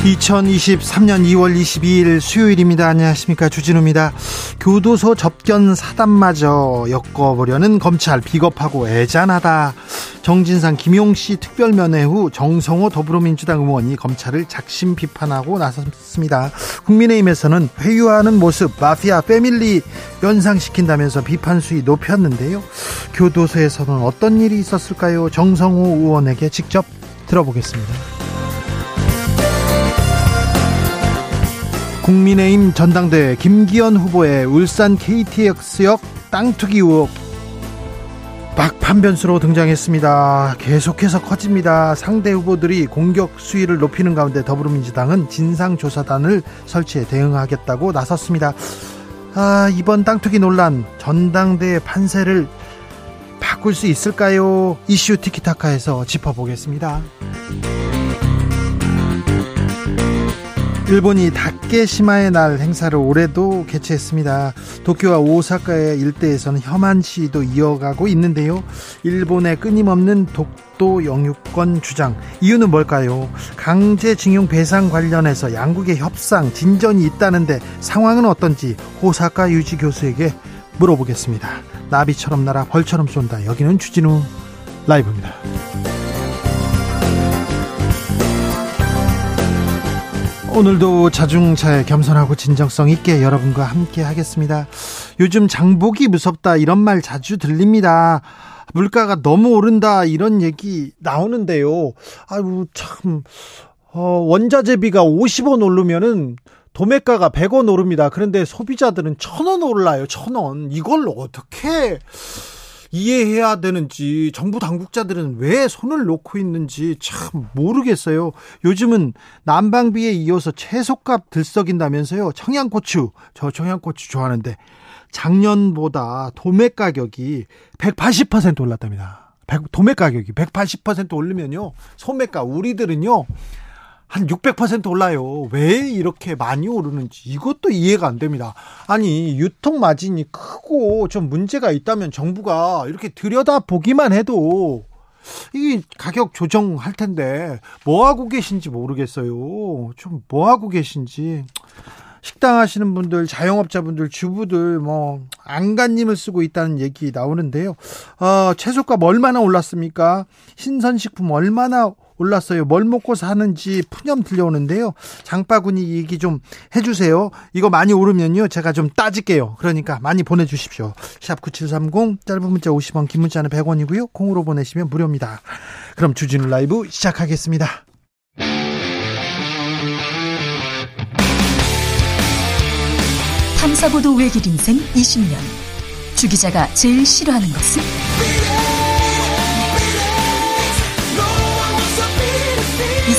2023년 2월 22일 수요일입니다. 안녕하십니까. 주진우입니다. 교도소 접견 사단마저 엮어보려는 검찰 비겁하고 애잔하다. 정진상 김용씨 특별면회 후 정성호 더불어민주당 의원이 검찰을 작심 비판하고 나섰습니다. 국민의힘에서는 회유하는 모습 마피아 패밀리 연상시킨다면서 비판 수위 높였는데요. 교도소에서는 어떤 일이 있었을까요? 정성호 의원에게 직접 들어보겠습니다. 국민의힘 전당대회 김기현 후보의 울산 KTX역 땅 투기 의혹 막판변수로 등장했습니다. 계속해서 커집니다. 상대 후보들이 공격 수위를 높이는 가운데 더불어민주당은 진상조사단을 설치해 대응하겠다고 나섰습니다. 아, 이번 땅 투기 논란 전당대회 판세를 바꿀 수 있을까요? 이슈 티키타카에서 짚어보겠습니다. 일본이 다케시마의 날 행사를 올해도 개최했습니다. 도쿄와 오사카의 일대에서는 혐한 시위도 이어가고 있는데요. 일본의 끊임없는 독도 영유권 주장 이유는 뭘까요? 강제징용 배상 관련해서 양국의 협상 진전이 있다는데 상황은 어떤지 오사카 유지 교수에게 물어보겠습니다. 나비처럼 날아 벌처럼 쏜다. 여기는 주진우 라이브입니다. 오늘도 자중차에 겸손하고 진정성 있게 여러분과 함께 하겠습니다. 요즘 장복이 무섭다 이런 말 자주 들립니다. 물가가 너무 오른다 이런 얘기 나오는데요. 아유 참 어, 원자재비가 50원 오르면은 도매가가 100원 오릅니다. 그런데 소비자들은 1000원 올라요. 1000원. 이걸 어떻게 이해해야 되는지 정부 당국자들은 왜 손을 놓고 있는지 참 모르겠어요. 요즘은 난방비에 이어서 채소값 들썩인다면서요. 청양고추 저 청양고추 좋아하는데 작년보다 도매 가격이 180% 올랐답니다. 도매 가격이 180% 오르면요. 소매가 우리들은요. 한 600% 올라요. 왜 이렇게 많이 오르는지 이것도 이해가 안 됩니다. 아니, 유통 마진이 크고 좀 문제가 있다면 정부가 이렇게 들여다 보기만 해도 이 가격 조정할 텐데 뭐 하고 계신지 모르겠어요. 좀 뭐 하고 계신지 식당 하시는 분들, 자영업자분들, 주부들 뭐 안간힘을 쓰고 있다는 얘기 나오는데요. 어, 채소값 얼마나 올랐습니까? 신선식품 얼마나 올랐어요. 뭘 먹고 사는지 푸념 들려오는데요. 장바구니 얘기 좀 해주세요. 이거 많이 오르면요. 제가 좀 따질게요. 그러니까 많이 보내주십시오. 샵 9730 짧은 문자 50원 긴 문자는 100원이고요. 콩으로 보내시면 무료입니다. 그럼 주진우 라이브 시작하겠습니다. 탐사보도 외길 인생 20년. 주 기자가 제일 싫어하는 것은?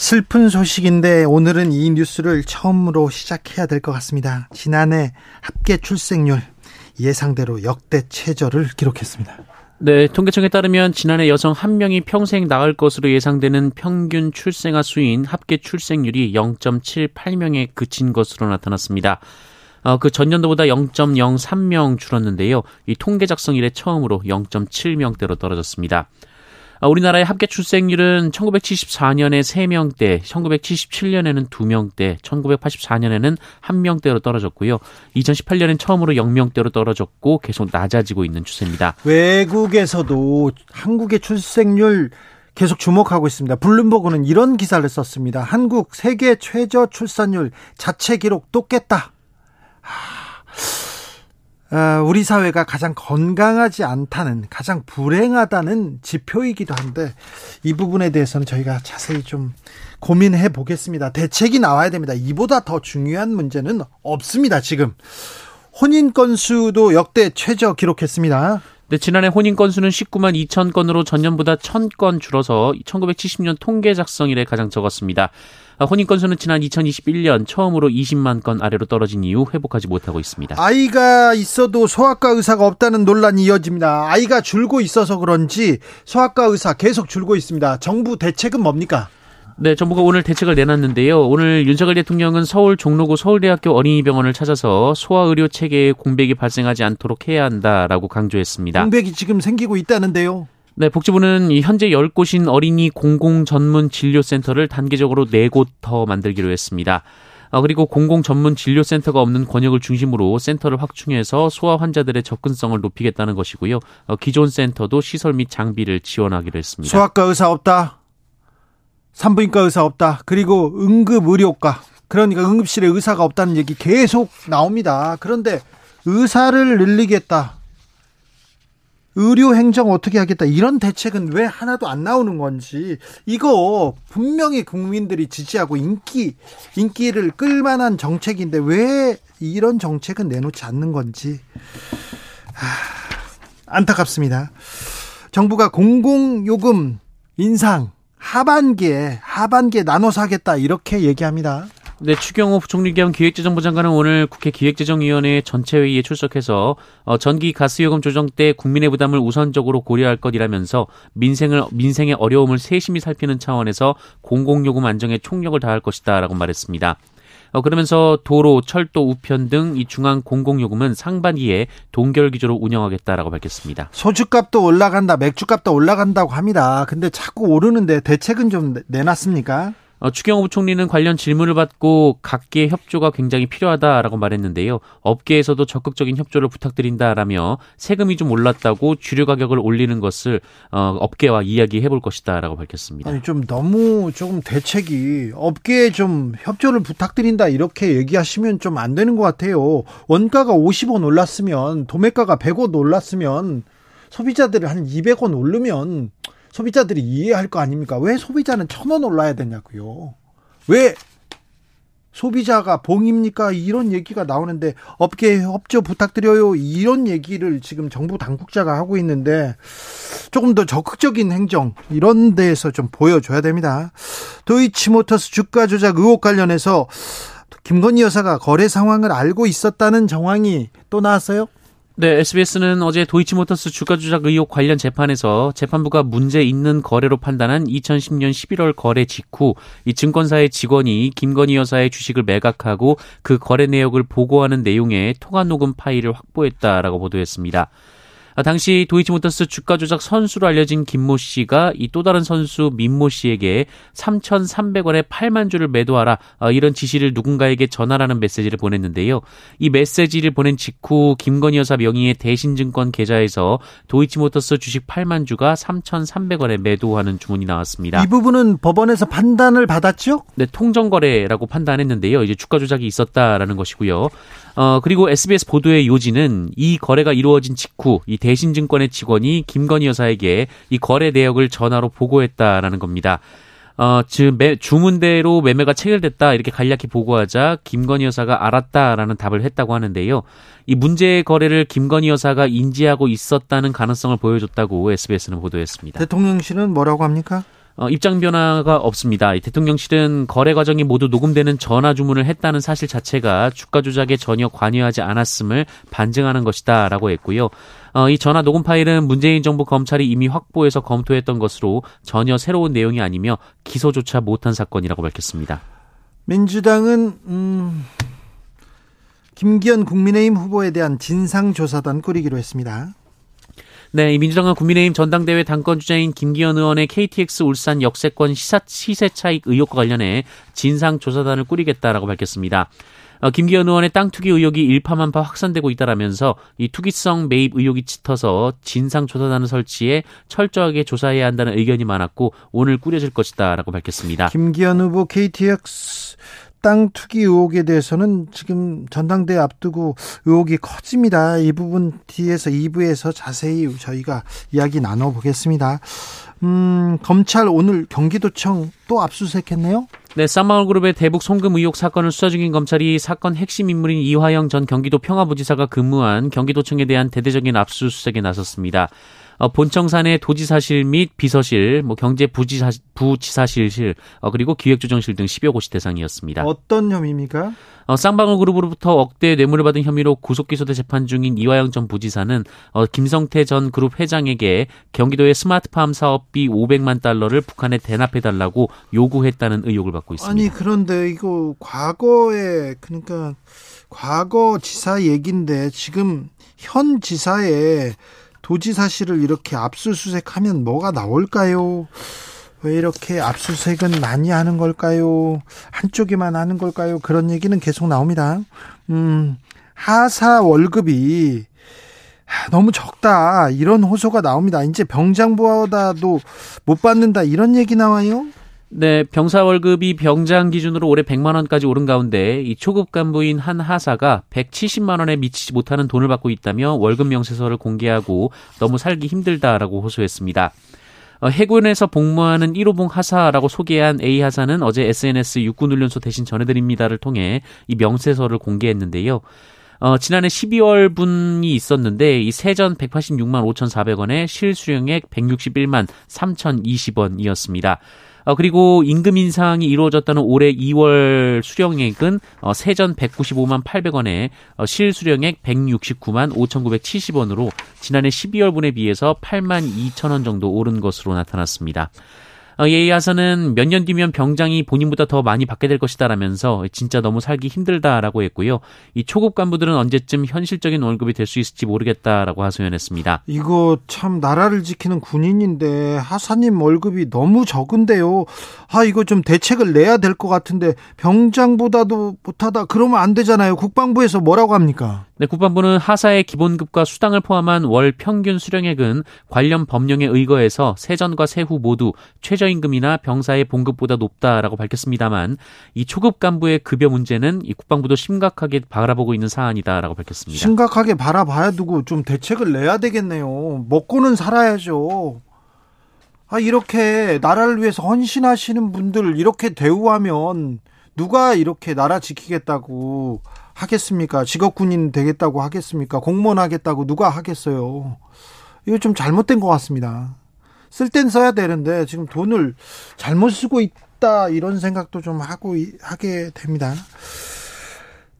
슬픈 소식인데 오늘은 이 뉴스를 처음으로 시작해야 될 것 같습니다. 지난해 합계 출생률 예상대로 역대 최저를 기록했습니다. 네, 통계청에 따르면 지난해 여성 한 명이 평생 낳을 것으로 예상되는 평균 출생아 수인 합계 출생률이 0.78명에 그친 것으로 나타났습니다. 어, 그 전년도보다 0.03명 줄었는데요. 이 통계 작성 이래 처음으로 0.7명대로 떨어졌습니다. 아, 우리나라의 합계 출생률은 1974년에 3명대, 1977년에는 2명대, 1984년에는 1명대로 떨어졌고요. 2018년엔 처음으로 0명대로 떨어졌고 계속 낮아지고 있는 추세입니다. 외국에서도 한국의 출생률 계속 주목하고 있습니다. 블룸버그는 이런 기사를 썼습니다. 한국 세계 최저 출산율 자체 기록 또 깼다. 아, 우리 사회가 가장 건강하지 않다는 가장 불행하다는 지표이기도 한데 이 부분에 대해서는 저희가 자세히 좀 고민해 보겠습니다. 대책이 나와야 됩니다. 이보다 더 중요한 문제는 없습니다. 지금 혼인 건수도 역대 최저 기록했습니다. 네, 지난해 혼인 건수는 19만 2천 건으로 전년보다 1,000건 줄어서 1970년 통계 작성 이래 가장 적었습니다. 아, 혼인 건수는 지난 2021년 처음으로 20만 건 아래로 떨어진 이후 회복하지 못하고 있습니다. 아이가 있어도 소아과 의사가 없다는 논란이 이어집니다. 아이가 줄고 있어서 그런지 소아과 의사 계속 줄고 있습니다. 정부 대책은 뭡니까? 네, 정부가 오늘 대책을 내놨는데요. 오늘 윤석열 대통령은 서울 종로구 서울대학교 어린이병원을 찾아서 소아의료 체계에 공백이 발생하지 않도록 해야 한다라고 강조했습니다. 공백이 지금 생기고 있다는데요. 네, 복지부는 현재 10곳인 어린이 공공 전문 진료센터를 단계적으로 4곳 더 만들기로 했습니다. 어, 그리고 공공 전문 진료센터가 없는 권역을 중심으로 센터를 확충해서 소아 환자들의 접근성을 높이겠다는 것이고요. 어, 기존 센터도 시설 및 장비를 지원하기로 했습니다. 소아과 의사 없다. 산부인과 의사 없다. 그리고 응급 의료과 그러니까 응급실에 의사가 없다는 얘기 계속 나옵니다. 그런데 의사를 늘리겠다. 의료 행정 어떻게 하겠다. 이런 대책은 왜 하나도 안 나오는 건지. 이거 분명히 국민들이 지지하고 인기 인기를 끌만한 정책인데 왜 이런 정책은 내놓지 않는 건지. 하, 안타깝습니다. 정부가 공공요금 인상 하반기에 하반기에 나눠서 하겠다 이렇게 얘기합니다. 네, 추경호 부총리 겸 기획재정부 장관은 오늘 국회 기획재정위원회 전체 회의에 출석해서 어, 전기 가스요금 조정 때 국민의 부담을 우선적으로 고려할 것이라면서 민생을 민생의 어려움을 세심히 살피는 차원에서 공공요금 안정에 총력을 다할 것이다라고 말했습니다. 어, 그러면서 도로, 철도, 우편 등 이 중앙 공공요금은 상반기에 동결 기조로 운영하겠다라고 밝혔습니다. 소주값도 올라간다, 맥주값도 올라간다고 합니다. 근데 자꾸 오르는데 대책은 좀 내놨습니까? 어, 추경호 부총리는 관련 질문을 받고 각계 협조가 굉장히 필요하다라고 말했는데요. 업계에서도 적극적인 협조를 부탁드린다라며 세금이 좀 올랐다고 주류 가격을 올리는 것을 어, 업계와 이야기해 볼 것이다라고 밝혔습니다. 아니 좀 너무 조금 대책이 업계에 좀 협조를 부탁드린다 이렇게 얘기하시면 좀 안 되는 것 같아요. 원가가 50원 올랐으면 도매가가 100원 올랐으면 소비자들이 한 200원 오르면 소비자들이 이해할 거 아닙니까? 왜 소비자는 천 원 올라야 되냐고요. 왜 소비자가 봉입니까? 이런 얘기가 나오는데 업계 협조 부탁드려요. 이런 얘기를 지금 정부 당국자가 하고 있는데 조금 더 적극적인 행정 이런 데에서 좀 보여줘야 됩니다. 도이치모터스 주가 조작 의혹 관련해서 김건희 여사가 거래 상황을 알고 있었다는 정황이 또 나왔어요? 네, SBS는 어제 도이치모터스 주가 조작 의혹 관련 재판에서 재판부가 문제 있는 거래로 판단한 2010년 11월 거래 직후 이 증권사의 직원이 김건희 여사의 주식을 매각하고 그 거래 내역을 보고하는 내용의 통화 녹음 파일을 확보했다라고 보도했습니다. 아, 당시 도이치모터스 주가 조작 선수로 알려진 김모 씨가 이 또 다른 선수 민모 씨에게 3,300원에 8만 주를 매도하라 아, 이런 지시를 누군가에게 전하라는 메시지를 보냈는데요. 이 메시지를 보낸 직후 김건희 여사 명의의 대신증권 계좌에서 도이치모터스 주식 8만 주가 3,300원에 매도하는 주문이 나왔습니다. 이 부분은 법원에서 판단을 받았죠? 네, 통정거래라고 판단했는데요. 이제 주가 조작이 있었다라는 것이고요. 어, 그리고 SBS 보도의 요지는 이 거래가 이루어진 직후 이 대신증권의 직원이 김건희 여사에게 이 거래 내역을 전화로 보고했다라는 겁니다. 어, 즉, 매, 주문대로 매매가 체결됐다, 이렇게 간략히 보고하자 김건희 여사가 알았다라는 답을 했다고 하는데요. 이 문제의 거래를 김건희 여사가 인지하고 있었다는 가능성을 보여줬다고 SBS는 보도했습니다. 대통령실은 뭐라고 합니까? 어, 입장 변화가 없습니다. 대통령실은 거래 과정이 모두 녹음되는 전화 주문을 했다는 사실 자체가 주가 조작에 전혀 관여하지 않았음을 반증하는 것이다라고 했고요. 어, 이 전화 녹음 파일은 문재인 정부 검찰이 이미 확보해서 검토했던 것으로 전혀 새로운 내용이 아니며 기소조차 못한 사건이라고 밝혔습니다. 민주당은 음, 김기현 국민의힘 후보에 대한 진상조사단 꾸리기로 했습니다. 네, 이 민주당은 국민의힘 전당대회 당권 주자인 김기현 의원의 KTX 울산 역세권 시사, 시세 차익 의혹과 관련해 진상조사단을 꾸리겠다라고 밝혔습니다. 어, 김기현 의원의 땅 투기 의혹이 일파만파 확산되고 있다라면서 이 투기성 매입 의혹이 짙어서 진상조사단을 설치해 철저하게 조사해야 한다는 의견이 많았고 오늘 꾸려질 것이다라고 밝혔습니다. 김기현 후보 KTX 땅 투기 의혹에 대해서는 지금 전당대회 앞두고 의혹이 커집니다. 이 부분 뒤에서 2부에서 자세히 저희가 이야기 나눠보겠습니다. 음, 검찰 오늘 경기도청 또 압수수색했네요. 네, 쌍방울그룹의 대북 송금 의혹 사건을 수사 중인 검찰이 사건 핵심 인물인 이화영 전 경기도 평화부지사가 근무한 경기도청에 대한 대대적인 압수수색에 나섰습니다. 어, 본청산의 도지사실 및 비서실, 뭐 경제부지사, 부지사실실, 어, 그리고 기획조정실 등 10여 곳이 대상이었습니다. 어떤 혐의입니까? 어, 쌍방울 그룹으로부터 억대 뇌물을 받은 혐의로 구속 기소돼 재판 중인 이화영 전 부지사는 어, 김성태 전 그룹 회장에게 경기도의 스마트팜 사업비 500만 달러를 북한에 대납해 달라고 요구했다는 의혹을 받고 있습니다. 아니 그런데 이거 과거에 그러니까 과거 지사 얘긴데 지금 현 지사의 도지사실을 이렇게 압수수색하면 뭐가 나올까요? 왜 이렇게 압수수색은 많이 하는 걸까요? 한쪽에만 하는 걸까요? 그런 얘기는 계속 나옵니다. 음, 하사 월급이 너무 적다. 이런 호소가 나옵니다. 이제 병장보다도 못 받는다. 이런 얘기 나와요? 네, 병사 월급이 병장 기준으로 올해 100만 원까지 오른 가운데 이 초급 간부인 한 하사가 170만 원에 미치지 못하는 돈을 받고 있다며 월급 명세서를 공개하고 너무 살기 힘들다라고 호소했습니다. 어, 해군에서 복무하는 1호봉 하사라고 소개한 A 하사는 어제 SNS 육군훈련소 대신 전해드립니다를 통해 이 명세서를 공개했는데요. 어, 지난해 12월 분이 있었는데 이 세전 186만 5,400원에 실수령액 161만 3,020원이었습니다. 어, 그리고 임금 인상이 이루어졌다는 올해 2월 수령액은 어, 세전 195만 800원에 어, 실수령액 169만 5,970원으로 지난해 12월분에 비해서 8만 2천 원 정도 오른 것으로 나타났습니다. 어, 예의하서는 몇 년 뒤면 병장이 본인보다 더 많이 받게 될 것이다라면서 진짜 너무 살기 힘들다라고 했고요. 이 초급 간부들은 언제쯤 현실적인 월급이 될 수 있을지 모르겠다라고 하소연했습니다. 이거 참 나라를 지키는 군인인데 하사님 월급이 너무 적은데요. 아 이거 좀 대책을 내야 될 것 같은데 병장보다도 못하다 그러면 안 되잖아요. 국방부에서 뭐라고 합니까? 네, 국방부는 하사의 기본급과 수당을 포함한 월 평균 수령액은 관련 법령에 의거해서 세전과 세후 모두 최저임금이나 병사의 봉급보다 높다라고 밝혔습니다만 이 초급 간부의 급여 문제는 이 국방부도 심각하게 바라보고 있는 사안이다라고 밝혔습니다. 심각하게 바라봐야 두고 좀 대책을 내야 되겠네요. 먹고는 살아야죠. 아, 이렇게 나라를 위해서 헌신하시는 분들 이렇게 대우하면 누가 이렇게 나라 지키겠다고 하겠습니까? 직업군인 되겠다고 하겠습니까? 공무원 하겠다고 누가 하겠어요? 이거 좀 잘못된 것 같습니다. 쓸 땐 써야 되는데 지금 돈을 잘못 쓰고 있다 이런 생각도 좀 하고 하게 됩니다.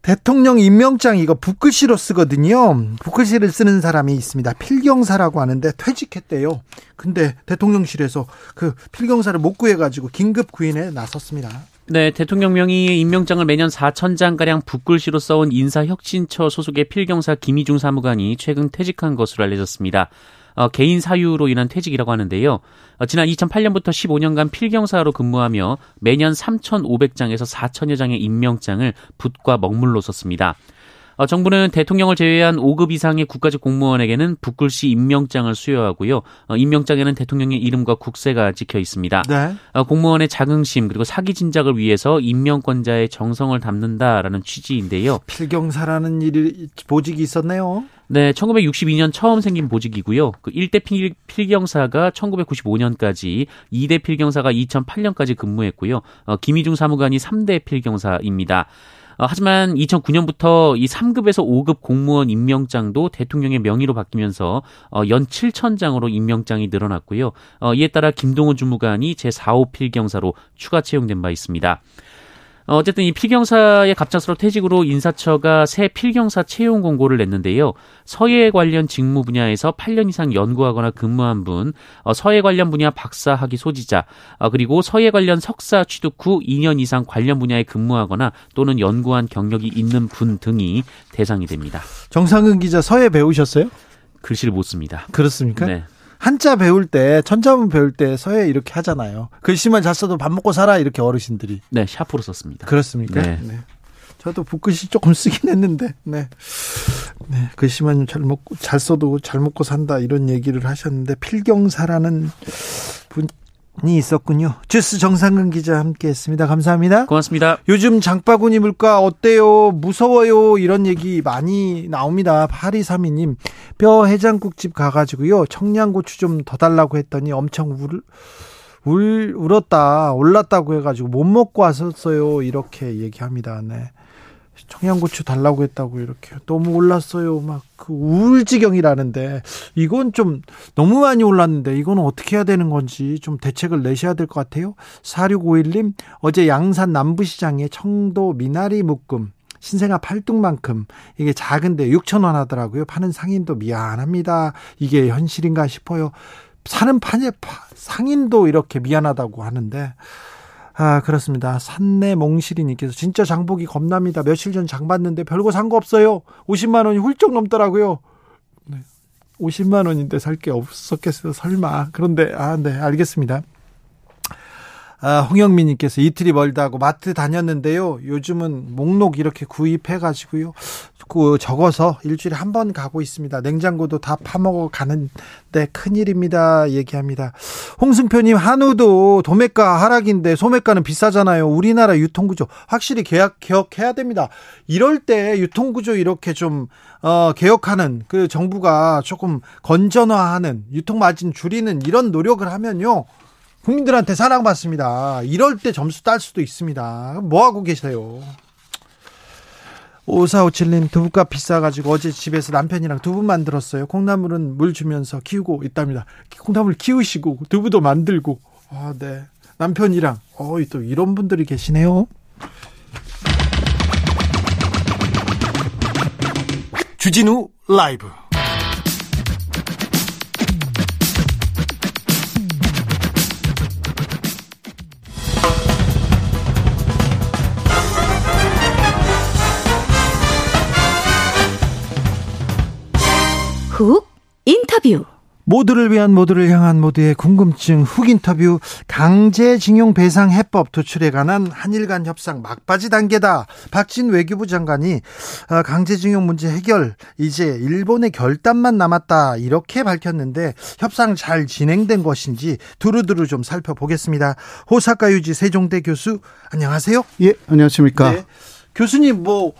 대통령 임명장 이거 붓글씨로 쓰거든요. 붓글씨를 쓰는 사람이 있습니다. 필경사라고 하는데 퇴직했대요. 근데 대통령실에서 그 필경사를 못 구해가지고 긴급 구인에 나섰습니다. 네, 대통령 명의의 임명장을 매년 4천 장가량 붓글씨로 써온 인사혁신처 소속의 필경사 김희중 사무관이 최근 퇴직한 것으로 알려졌습니다. 어, 개인 사유로 인한 퇴직이라고 하는데요. 어, 지난 2008년부터 15년간 필경사로 근무하며 매년 3,500장에서 4천여 장의 임명장을 붓과 먹물로 썼습니다. 어, 정부는 대통령을 제외한 5급 이상의 국가직 공무원에게는 붓글씨 임명장을 수여하고요. 어, 임명장에는 대통령의 이름과 국세가 찍혀 있습니다. 네. 어, 공무원의 자긍심 그리고 사기 진작을 위해서 임명권자의 정성을 담는다라는 취지인데요. 필경사라는 일이 보직이 있었네요. 네, 1962년 처음 생긴 보직이고요. 그 1대 필, 필경사가 1995년까지, 2대 필경사가 2008년까지 근무했고요. 어, 김희중 사무관이 3대 필경사입니다. 어, 하지만 2009년부터 이 3급에서 5급 공무원 임명장도 대통령의 명의로 바뀌면서 어, 연 7천장으로 임명장이 늘어났고요. 어, 이에 따라 김동훈 주무관이 제4호 필경사로 추가 채용된 바 있습니다. 어, 어쨌든 이 필경사의 갑작스러운 퇴직으로 인사처가 새 필경사 채용 공고를 냈는데요. 서예 관련 직무 분야에서 8년 이상 연구하거나 근무한 분, 어, 서예 관련 분야 박사 학위 소지자, 어, 그리고 서예 관련 석사 취득 후 2년 이상 관련 분야에 근무하거나 또는 연구한 경력이 있는 분 등이 대상이 됩니다. 정상근 기자 서예 배우셨어요? 글씨를 못 씁니다. 그렇습니까? 네. 한자 배울 때 천자문 배울 때 서예 이렇게 하잖아요. 글씨만 잘 써도 밥 먹고 살아 이렇게 어르신들이. 네, 샤프로 썼습니다. 그렇습니까? 네. 네. 저도 붓글씨 조금 쓰긴 했는데, 네. 네, 글씨만 잘 먹고, 잘 써도 잘 먹고 산다, 이런 얘기를 하셨는데, 필경사라는 분이 있었군요. 주스 정상근 기자 함께 했습니다. 감사합니다. 고맙습니다. 요즘 장바구니 물가 어때요? 무서워요? 이런 얘기 많이 나옵니다. 8232님, 뼈 해장국집 가가지고요. 청양고추 좀 더 달라고 했더니 엄청 울, 울, 울었다, 올랐다고 해가지고 못 먹고 왔었어요. 이렇게 얘기합니다. 네. 청양고추 달라고 했다고 이렇게 너무 올랐어요. 막 그 우울 지경이라는데 이건 좀 너무 많이 올랐는데 이건 어떻게 해야 되는 건지 좀 대책을 내셔야 될 것 같아요. 4651님 어제 양산 남부시장에 청도 미나리 묶음 신생아 팔뚝만큼 이게 작은데 6천 원 하더라고요. 파는 상인도 미안합니다. 이게 현실인가 싶어요. 사는 판에 상인도 이렇게 미안하다고 하는데 아, 그렇습니다. 산내 몽실이님께서 진짜 장복이 겁납니다. 며칠 전 장 봤는데 별거 산 거 없어요. 50만 원이 훌쩍 넘더라고요. 네. 50만 원인데 살 게 없었겠어요. 설마. 그런데 아, 네, 알겠습니다. 아, 홍영민님께서 이틀이 멀다고 마트 다녔는데요. 요즘은 목록 이렇게 구입해가지고요. 그 적어서 일주일에 한 번 가고 있습니다. 냉장고도 다 파먹어 가는데 큰일입니다. 얘기합니다. 홍승표님 한우도 도매가 하락인데 소매가는 비싸잖아요. 우리나라 유통구조 확실히 개혁, 개혁해야 됩니다. 이럴 때 유통구조 이렇게 좀 어, 개혁하는 그 정부가 조금 건전화하는 유통마진 줄이는 이런 노력을 하면요. 국민들한테 사랑받습니다. 이럴 때 점수 딸 수도 있습니다. 뭐 하고 계세요? 5457님 두부값 비싸가지고 어제 집에서 남편이랑 두부 만들었어요. 콩나물은 물 주면서 키우고 있답니다. 콩나물 키우시고 두부도 만들고 아, 네. 남편이랑 어, 또 이런 분들이 계시네요. 주진우 라이브 훅 인터뷰 모두를 위한 모두를 향한 모두의 궁금증 훅 인터뷰 강제징용 배상 해법 도출에 관한 한일 간 협상 막바지 단계다. 박진 외교부 장관이 어, 강제징용 문제 해결 이제 일본의 결단만 남았다 이렇게 밝혔는데 협상 잘 진행된 것인지 두루두루 좀 살펴보겠습니다. 호사카 유지 세종대 교수 안녕하세요. 예 안녕하십니까. 네. 교수님 뭐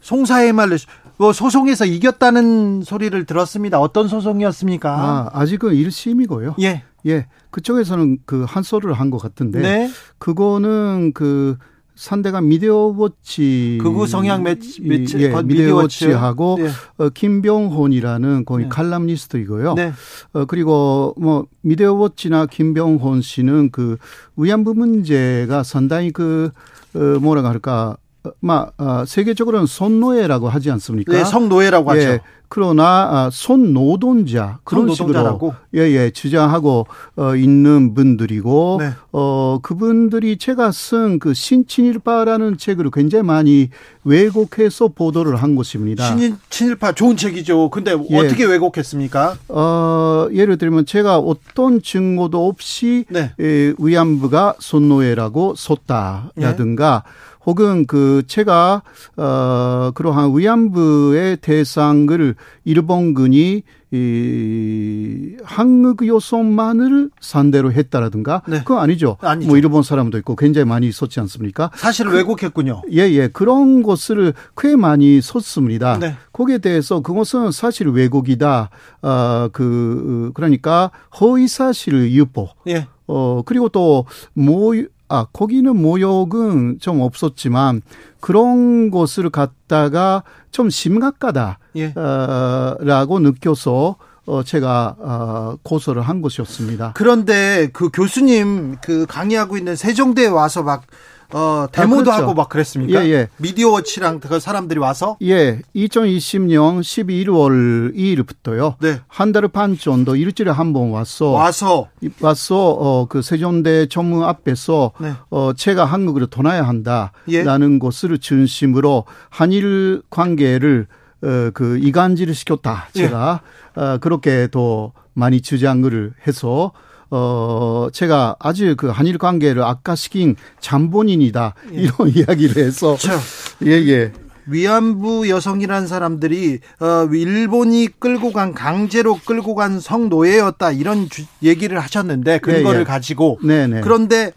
송사의 말로 뭐 소송에서 이겼다는 소리를 들었습니다. 어떤 소송이었습니까? 아, 아직은 1심이고요. 예. 예. 그쪽에서는 그 한소를 한 것 같은데 네. 그거는 그 산대가 미디어워치 극우 성향 매치, 매치 예, 미디어워치하고 네. 어, 김병혼이라는 거기 네. 칼럼니스트이고요. 네. 어, 그리고 뭐 미디어워치나 김병혼 씨는 그 위안부 문제가 상당히 그 어, 뭐라 할까 막 어, 세계적으로는 손노예라고 하지 않습니까? 네, 성노예라고 예, 하죠. 그러나 아, 손노동자 그런 식으로 예예 주장하고 어, 있는 분들이고 네. 어 그분들이 제가 쓴 그 신친일파라는 책을 굉장히 많이 왜곡해서 보도를 한 것입니다. 신 친일파 좋은 책이죠. 근데 예. 어떻게 왜곡했습니까? 어 예를 들면 제가 어떤 증거도 없이 네. 예, 위안부가 손노예라고 썼다라든가. 네. 혹은 그 제가 어 그러한 위안부의 대상을 일본군이 이 한국 요소만을 상대로 했다라든가 네. 그거 아니죠. 아니죠. 뭐 일본 사람도 있고 굉장히 많이 있었지 않습니까? 사실 그, 왜곡했군요. 예예 예. 그런 것을 꽤 많이 썼습니다. 네. 거기에 대해서 그것은 사실 왜곡이다. 어그 그러니까 허위 사실 유포. 예. 어 그리고 또뭐 아, 거기는 모욕은 좀 없었지만 그런 것을 갖다가 좀 심각하다라고 예. 어, 느껴서 어, 제가, 어, 고소를 한 것이었습니다. 그런데 그 교수님 그 강의하고 있는 세종대에 와서 막 어, 데모도 아, 그렇죠. 하고 막 그랬습니까? 예, 예. 미디어워치랑 그 사람들이 와서? 예. 2020년 11월 2일부터요. 네. 한달반 정도 일주일에 한번 와서. 와서. 와서, 어, 그 세종대 전문 앞에서. 네. 어, 제가 한국으로 떠나야 한다. 예. 라는 것을 중심으로 한일 관계를 어, 그 이간질을 시켰다. 제가. 예. 어, 그렇게 더 많이 주장을 해서 어, 제가 아주 그 한일 관계를 악화시킨 잠본인이다. 예. 이런 이야기를 해서. 그렇죠. 예, 예. 위안부 여성이라는 사람들이 어, 일본이 끌고 간 강제로 끌고 간 성노예였다 이런 주, 얘기를 하셨는데 근거를 네, 네. 가지고 네, 네. 그런데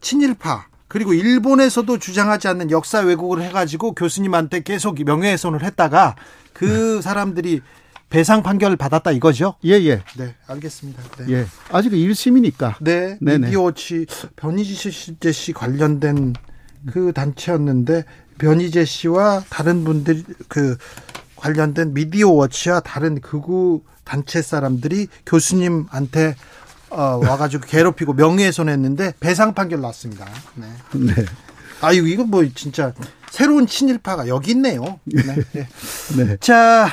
친일파 그리고 일본에서도 주장하지 않는 역사 왜곡을 해가지고 교수님한테 계속 명예훼손을 했다가 그 네. 사람들이 배상 판결을 받았다 이거죠? 예, 예. 네, 알겠습니다. 네. 예. 아직 1심이니까. 네. 미디어치 변희재 씨 관련된 그 단체였는데 변희재 씨와 다른 분들 그 관련된 미디어 워치와 다른 극우 단체 사람들이 교수님한테 어, 와가지고 괴롭히고 명예훼손했는데 배상 판결 났습니다. 네. 네. 아유 이거 뭐 진짜 새로운 친일파가 여기 있네요. 네. 네. 네. 자,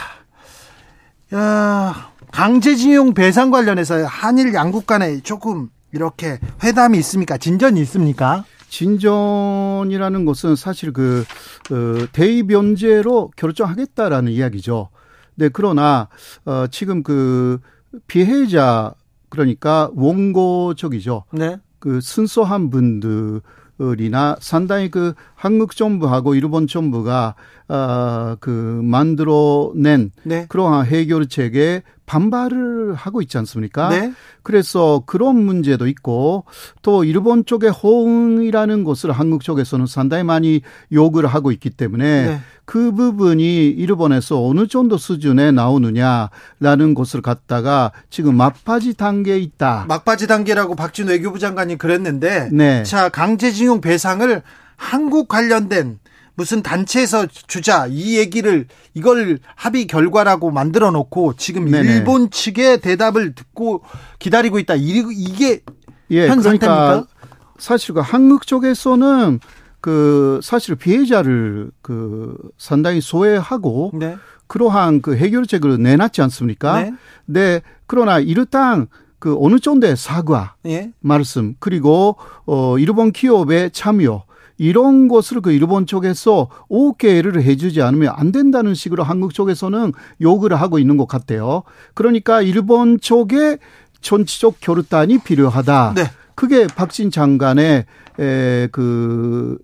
야, 강제징용 배상 관련해서 한일 양국 간에 조금 이렇게 회담이 있습니까? 진전이 있습니까? 진전이라는 것은 사실 그, 그 대의 변제로 결정하겠다라는 이야기죠. 네, 그러나 어 지금 그 피해자 그러니까 원고적이죠. 네. 그 순수한 분들 이나 상당히 그 한국 정부하고 일본 정부가 아그 만들어낸 네. 그러한 해결책에 반발을 하고 있지 않습니까? 네. 그래서 그런 문제도 있고 또 일본 쪽의 호응이라는 것을 한국 쪽에서는 상당히 많이 요구를 하고 있기 때문에 네. 그 부분이 일본에서 어느 정도 수준에 나오느냐라는 것을 갖다가 지금 막바지 단계에 있다. 막바지 단계라고 박진 외교부 장관이 그랬는데 네. 자 강제징용 배상을 한국 관련된 무슨 단체에서 주자 이 얘기를 이걸 합의 결과라고 만들어 놓고 지금 네네. 일본 측의 대답을 듣고 기다리고 있다. 이게 예, 현 그러니까 상태입니까? 사실 그 한국 쪽에서는 그 사실 피해자를 그 상당히 소외하고 네. 그러한 그 해결책을 내놨지 않습니까? 네. 네. 그러나 일단 그 어느 정도의 사과 예. 말씀 그리고 어 일본 기업의 참여 이런 것을 그 일본 쪽에서 오케이를 해주지 않으면 안 된다는 식으로 한국 쪽에서는 요구를 하고 있는 것 같아요. 그러니까 일본 쪽에 전치적 결단이 필요하다. 네. 그게 박진 장관의 에, 그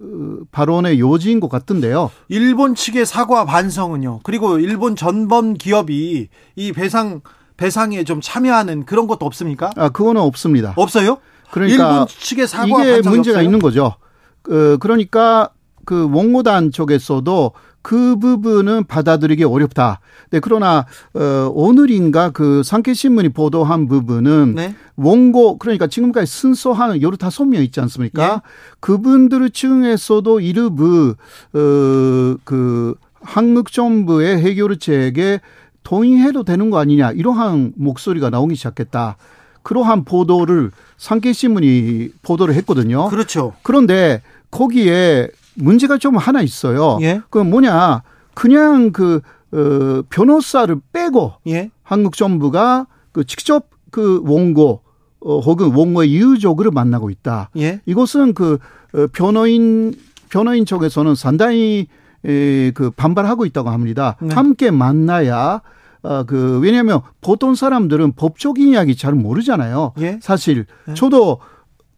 발언의 요지인 것 같은데요. 일본 측의 사과 반성은요. 그리고 일본 전범 기업이 이 배상 배상에 좀 참여하는 그런 것도 없습니까? 아, 그거는 없습니다. 없어요? 그러니까 일본 측의 사과 이게 문제가 없어요? 있는 거죠. 그 그러니까 그 원고단 쪽에서도 그 부분은 받아들이기 어렵다. 네, 그러나 어 오늘인가 그 상케 신문이 보도한 부분은 네. 원고 그러니까 지금까지 순서한 여러 다섯 명 있지 않습니까? 네. 그분들 중에서도 일부 어그 한국 정부의 해결책에 동의해도 되는 거 아니냐 이러한 목소리가 나오기 시작했다. 그러한 보도를 상케 신문이 보도를 했거든요. 그렇죠. 그런데 거기에 문제가 좀 하나 있어요. 예? 그 뭐냐 그냥 그 어, 변호사를 빼고 예? 한국 정부가 그 직접 그 원고 어, 혹은 원고의 유족을 만나고 있다. 예? 이것은 그 어, 변호인 변호인 쪽에서는 상당히 에, 그 반발하고 있다고 합니다. 네. 함께 만나야 어, 그, 왜냐하면 보통 사람들은 법적인 이야기 잘 모르잖아요. 예? 사실. 네. 저도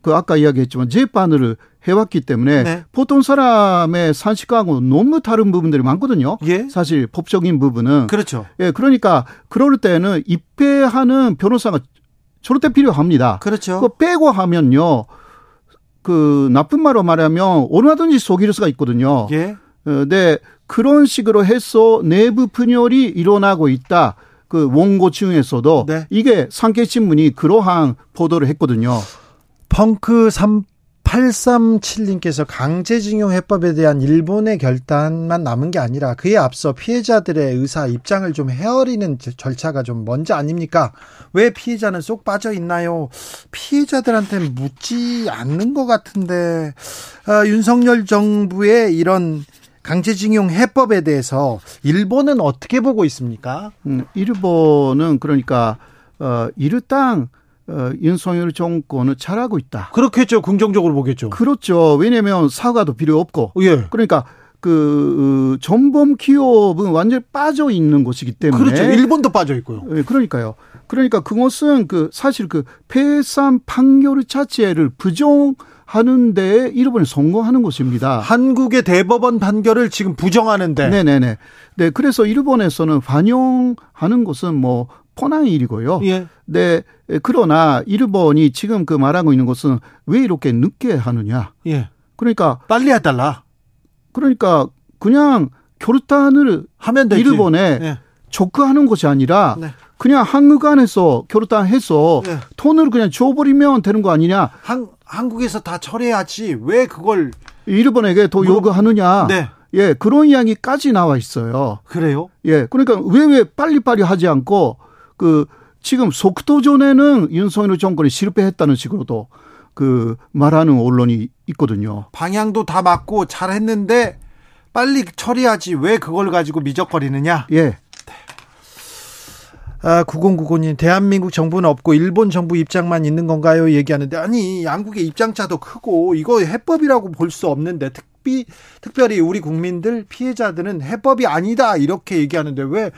그 아까 이야기했지만 재판을 해왔기 때문에 네. 보통 사람의 산식하고 너무 다른 부분들이 많거든요. 예? 사실 법적인 부분은 그렇죠. 예, 그러니까 그럴 때는 입회하는 변호사가 절대 필요합니다. 그렇죠. 그 빼고 하면요. 그 나쁜 말로 말하면 얼마든지 속일 수가 있거든요. 예. 어, 네, 그런 식으로 해서 내부 분열이 일어나고 있다. 그 원고층에서도 네. 이게 상계 신문이 그러한 보도를 했거든요. 펑크 3837님께서 강제징용 해법에 대한 일본의 결단만 남은 게 아니라 그에 앞서 피해자들의 의사 입장을 좀 헤아리는 절차가 좀 먼저 아닙니까? 왜 피해자는 쏙 빠져 있나요? 피해자들한테 묻지 않는 것 같은데 어, 윤석열 정부의 이런 강제징용 해법에 대해서 일본은 어떻게 보고 있습니까? 음, 일본은 그러니까 어, 일당 어, 윤석열 정권을 잘하고 있다. 그렇겠죠. 긍정적으로 보겠죠. 그렇죠. 왜냐하면 사과도 필요 없고. 예. 그러니까 그 전범 기업은 완전히 빠져 있는 곳이기 때문에 그렇죠. 일본도 빠져 있고요. 네, 그러니까요. 그러니까 그것은 그 사실 그 폐산 판결 자체를 부정하는데 일본이 성공하는 것입니다. 한국의 대법원 판결을 지금 부정하는데. 네네네. 네, 그래서 일본에서는 반영하는 것은 뭐 뻔한 일이고요. 예. 네, 그러나 일본이 지금 그 말하고 있는 것은 왜 이렇게 늦게 하느냐. 예. 그러니까 빨리 해달라. 그러니까 그냥 결단을 하면 되지. 일본에 네. 조크하는 것이 아니라 네. 그냥 한국 안에서 결단해서 네. 돈을 그냥 줘버리면 되는 거 아니냐. 한, 한국에서 다 처리해야지 왜 그걸 일본에게 더 물어... 요구하느냐. 네. 예, 그런 이야기까지 나와 있어요. 그래요? 예, 그러니까 왜 왜 빨리빨리 하지 않고 그 지금 속도 전에는 윤석열 정권이 실패했다는 식으로도 그 말하는 언론이 있거든요. 방향도 다 맞고 잘했는데 빨리 처리하지 왜 그걸 가지고 미적거리느냐? 예. 아, 9099님, 대한민국 정부는 없고 일본 정부 입장만 있는 건가요? 얘기하는데, 아니, 양국의 입장차도 크고, 이거 해법이라고 볼 수 없는데, 특비, 특별히 우리 국민들, 피해자들은 해법이 아니다, 이렇게 얘기하는데, 왜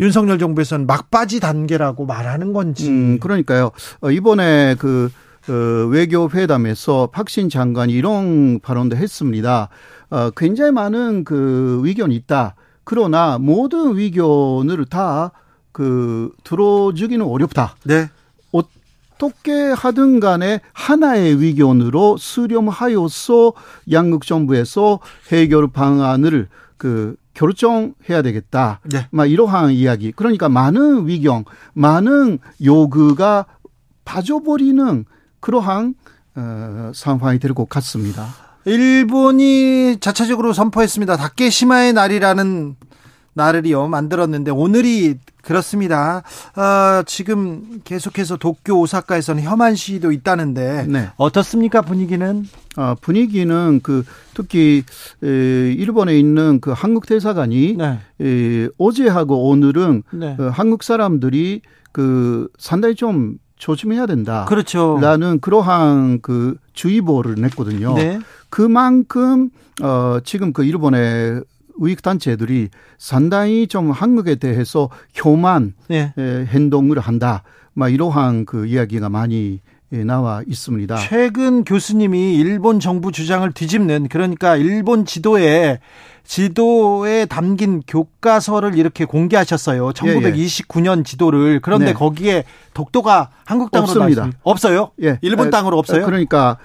윤석열 정부에서는 막바지 단계라고 말하는 건지. 음, 그러니까요. 어, 이번에 그, 어, 외교 회담에서 박신 장관이 이런 발언도 했습니다. 어, 굉장히 많은 그 의견이 있다. 그러나 모든 의견을 다 그 들어주기는 어렵다. 네. 어떻게 하든 간에 하나의 의견으로 수렴하여서 양국 정부에서 해결 방안을 그 결정해야 되겠다. 네. 막 이러한 이야기. 그러니까 많은 위경, 많은 요구가 빠져버리는 그러한 어, 상황이 될 것 같습니다. 일본이 자체적으로 선포했습니다. 다케시마의 날이라는 날을요 만들었는데 오늘이 그렇습니다. 어, 지금 계속해서 도쿄, 오사카에서는 혐한 시위도 있다는데 네. 어떻습니까 분위기는? 아, 분위기는 그 특히 에, 일본에 있는 그 한국 대사관이 네. 에, 어제하고 오늘은 네. 어, 한국 사람들이 그 상당히 좀 조심해야 된다. 그렇죠. 라는 그러한 그 주의보를 냈거든요. 네. 그만큼 어 지금 그 일본의 우익 단체들이 상당히 좀 한국에 대해서 혐한 네. 행동을 한다. 막 이러한 그 이야기가 많이 나와 있습니다. 최근 교수님이 일본 정부 주장을 뒤집는 그러니까 일본 지도에 지도에 담긴 교과서를 이렇게 공개하셨어요. 1929년 예, 예. 지도를 그런데 네. 거기에 독도가 한국 땅으로 없습니다. 없어요? 예. 일본 땅으로 없어요? 그러니까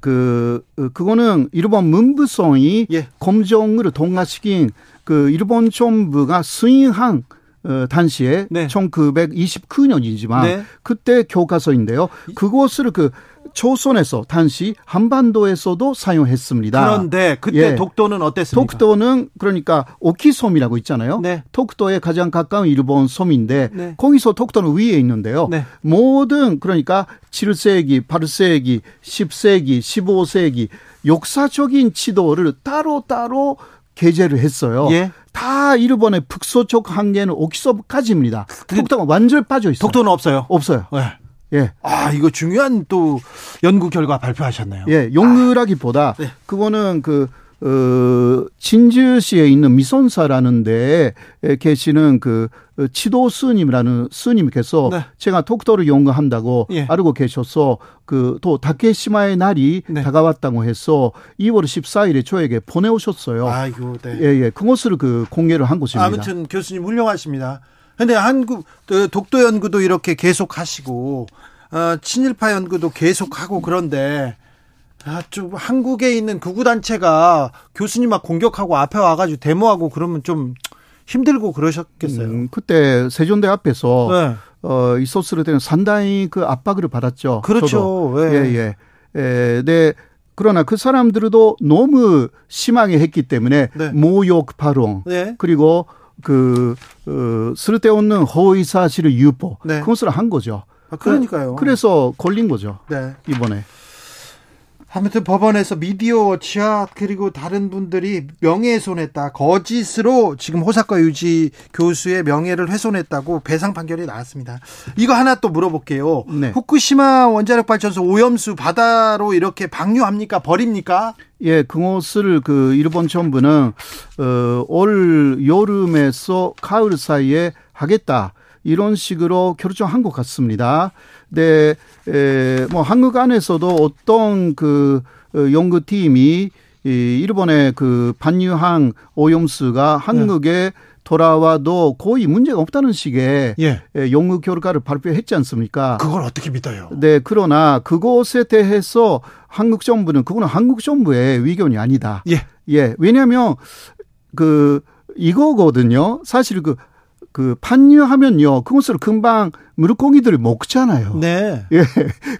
그 그거는 일본 문부성이 예. 검정을 동화시킨 그 일본 정부가 수행한 어, 당시에 네. 1929년이지만 네. 그때 교과서인데요. 그것을 그 조선에서 당시 한반도에서도 사용했습니다. 그런데 그때 예. 독도는 어땠습니까? 독도는 그러니까 오키섬이라고 있잖아요. 네. 독도에 가장 가까운 일본 섬인데 네. 거기서 독도는 위에 있는데요. 네. 모든 그러니까 7세기, 8세기, 10세기, 15세기 역사적인 지도를 따로따로 게재를 했어요. 예. 다 일본의 북서쪽 한계는 오키섬까지입니다. 독도가 완전히 빠져 있어요. 독도는 없어요. 없어요. 네. 예. 아, 이거 중요한 또 연구 결과 발표하셨네요. 예, 용르라기보다 아, 네. 그거는 그 어, 진주시에 있는 미선사라는 데에 계시는 그 치도 스님이라는 스님께서 네. 제가 독도를 연구한다고 예. 알고 계셔서 그 또 다케시마의 날이 네. 다가왔다고 해서 2월 14일에 저에게 보내오셨어요. 아이고, 네. 예, 예. 그것을 그 공개를 한 것입니다. 아무튼 교수님 훌륭하십니다. 근데 한국 독도 연구도 이렇게 계속 하시고 어, 친일파 연구도 계속 하고 그런데 아, 좀 한국에 있는 극우 단체가 교수님 막 공격하고 앞에 와가지고 데모하고 그러면 좀 힘들고 그러셨겠어요. 음, 그때 세종대 앞에서 네. 어, 있었을 때는 상당히 그 압박을 받았죠. 그렇죠. 네. 예, 예. 예, 네. 그러나 그 사람들도 너무 심하게 했기 때문에 네. 모욕 발언 네. 그리고 그 어, 쓸데없는 허위 사실을 유포 네. 그것을 한 거죠. 아, 그러니까요. 그래서 걸린 거죠. 네. 이번에. 아무튼 법원에서 미디어워치와 그리고 다른 분들이 명예훼손했다. 거짓으로 지금 호사카 유지 교수의 명예를 훼손했다고 배상 판결이 나왔습니다. 이거 하나 또 물어볼게요. 네. 후쿠시마 원자력 발전소 오염수 바다로 이렇게 방류합니까? 버립니까? 예, 그것을 그 일본 정부는 어, 올 여름에서 가을 사이에 하겠다. 이런 식으로 결정한 것 같습니다. 네, 에, 뭐 한국 안에서도 어떤 그 어, 연구팀이 이 일본의 그 반유항 오염수가 한국에 네. 돌아와도 거의 문제가 없다는 식의 예. 연구 결과를 발표했지 않습니까? 그걸 어떻게 믿어요? 네, 그러나 그것에 대해서 한국 정부는 그거는 한국 정부의 의견이 아니다. 예. 예. 왜냐하면 그 이거거든요. 사실 그 그 판유하면요. 그것을 금방 물고기들이 먹잖아요. 네. 예.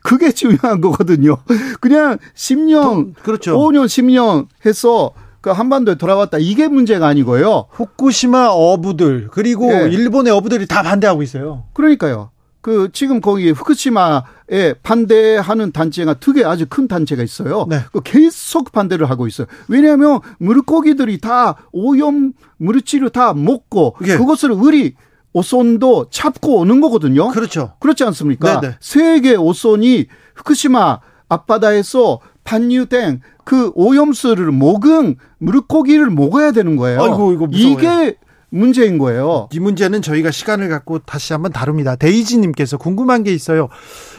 그게 중요한 거거든요. 그냥 10년, 또, 그렇죠. 5년, 10년 해서 그 한반도에 돌아왔다. 이게 문제가 아니고요. 후쿠시마 어부들 그리고 예. 일본의 어부들이 다 반대하고 있어요. 그러니까요. 그 지금 거기 후쿠시마에 반대하는 단체가 두 개 아주 큰 단체가 있어요. 네. 그 계속 반대를 하고 있어요. 왜냐하면 물고기들이 다 오염 물질을 다 먹고 예. 그것을 우리 오손도 잡고 오는 거거든요. 그렇죠. 그렇지 않습니까? 네네. 세계 오손이 후쿠시마 앞바다에서 반유된 그 오염수를 먹은 물고기를 먹어야 되는 거예요. 아이고, 이거 무서워요. 이게 문제인 거예요. 이 문제는 저희가 시간을 갖고 다시 한번 다룹니다. 데이지님께서 궁금한 게 있어요.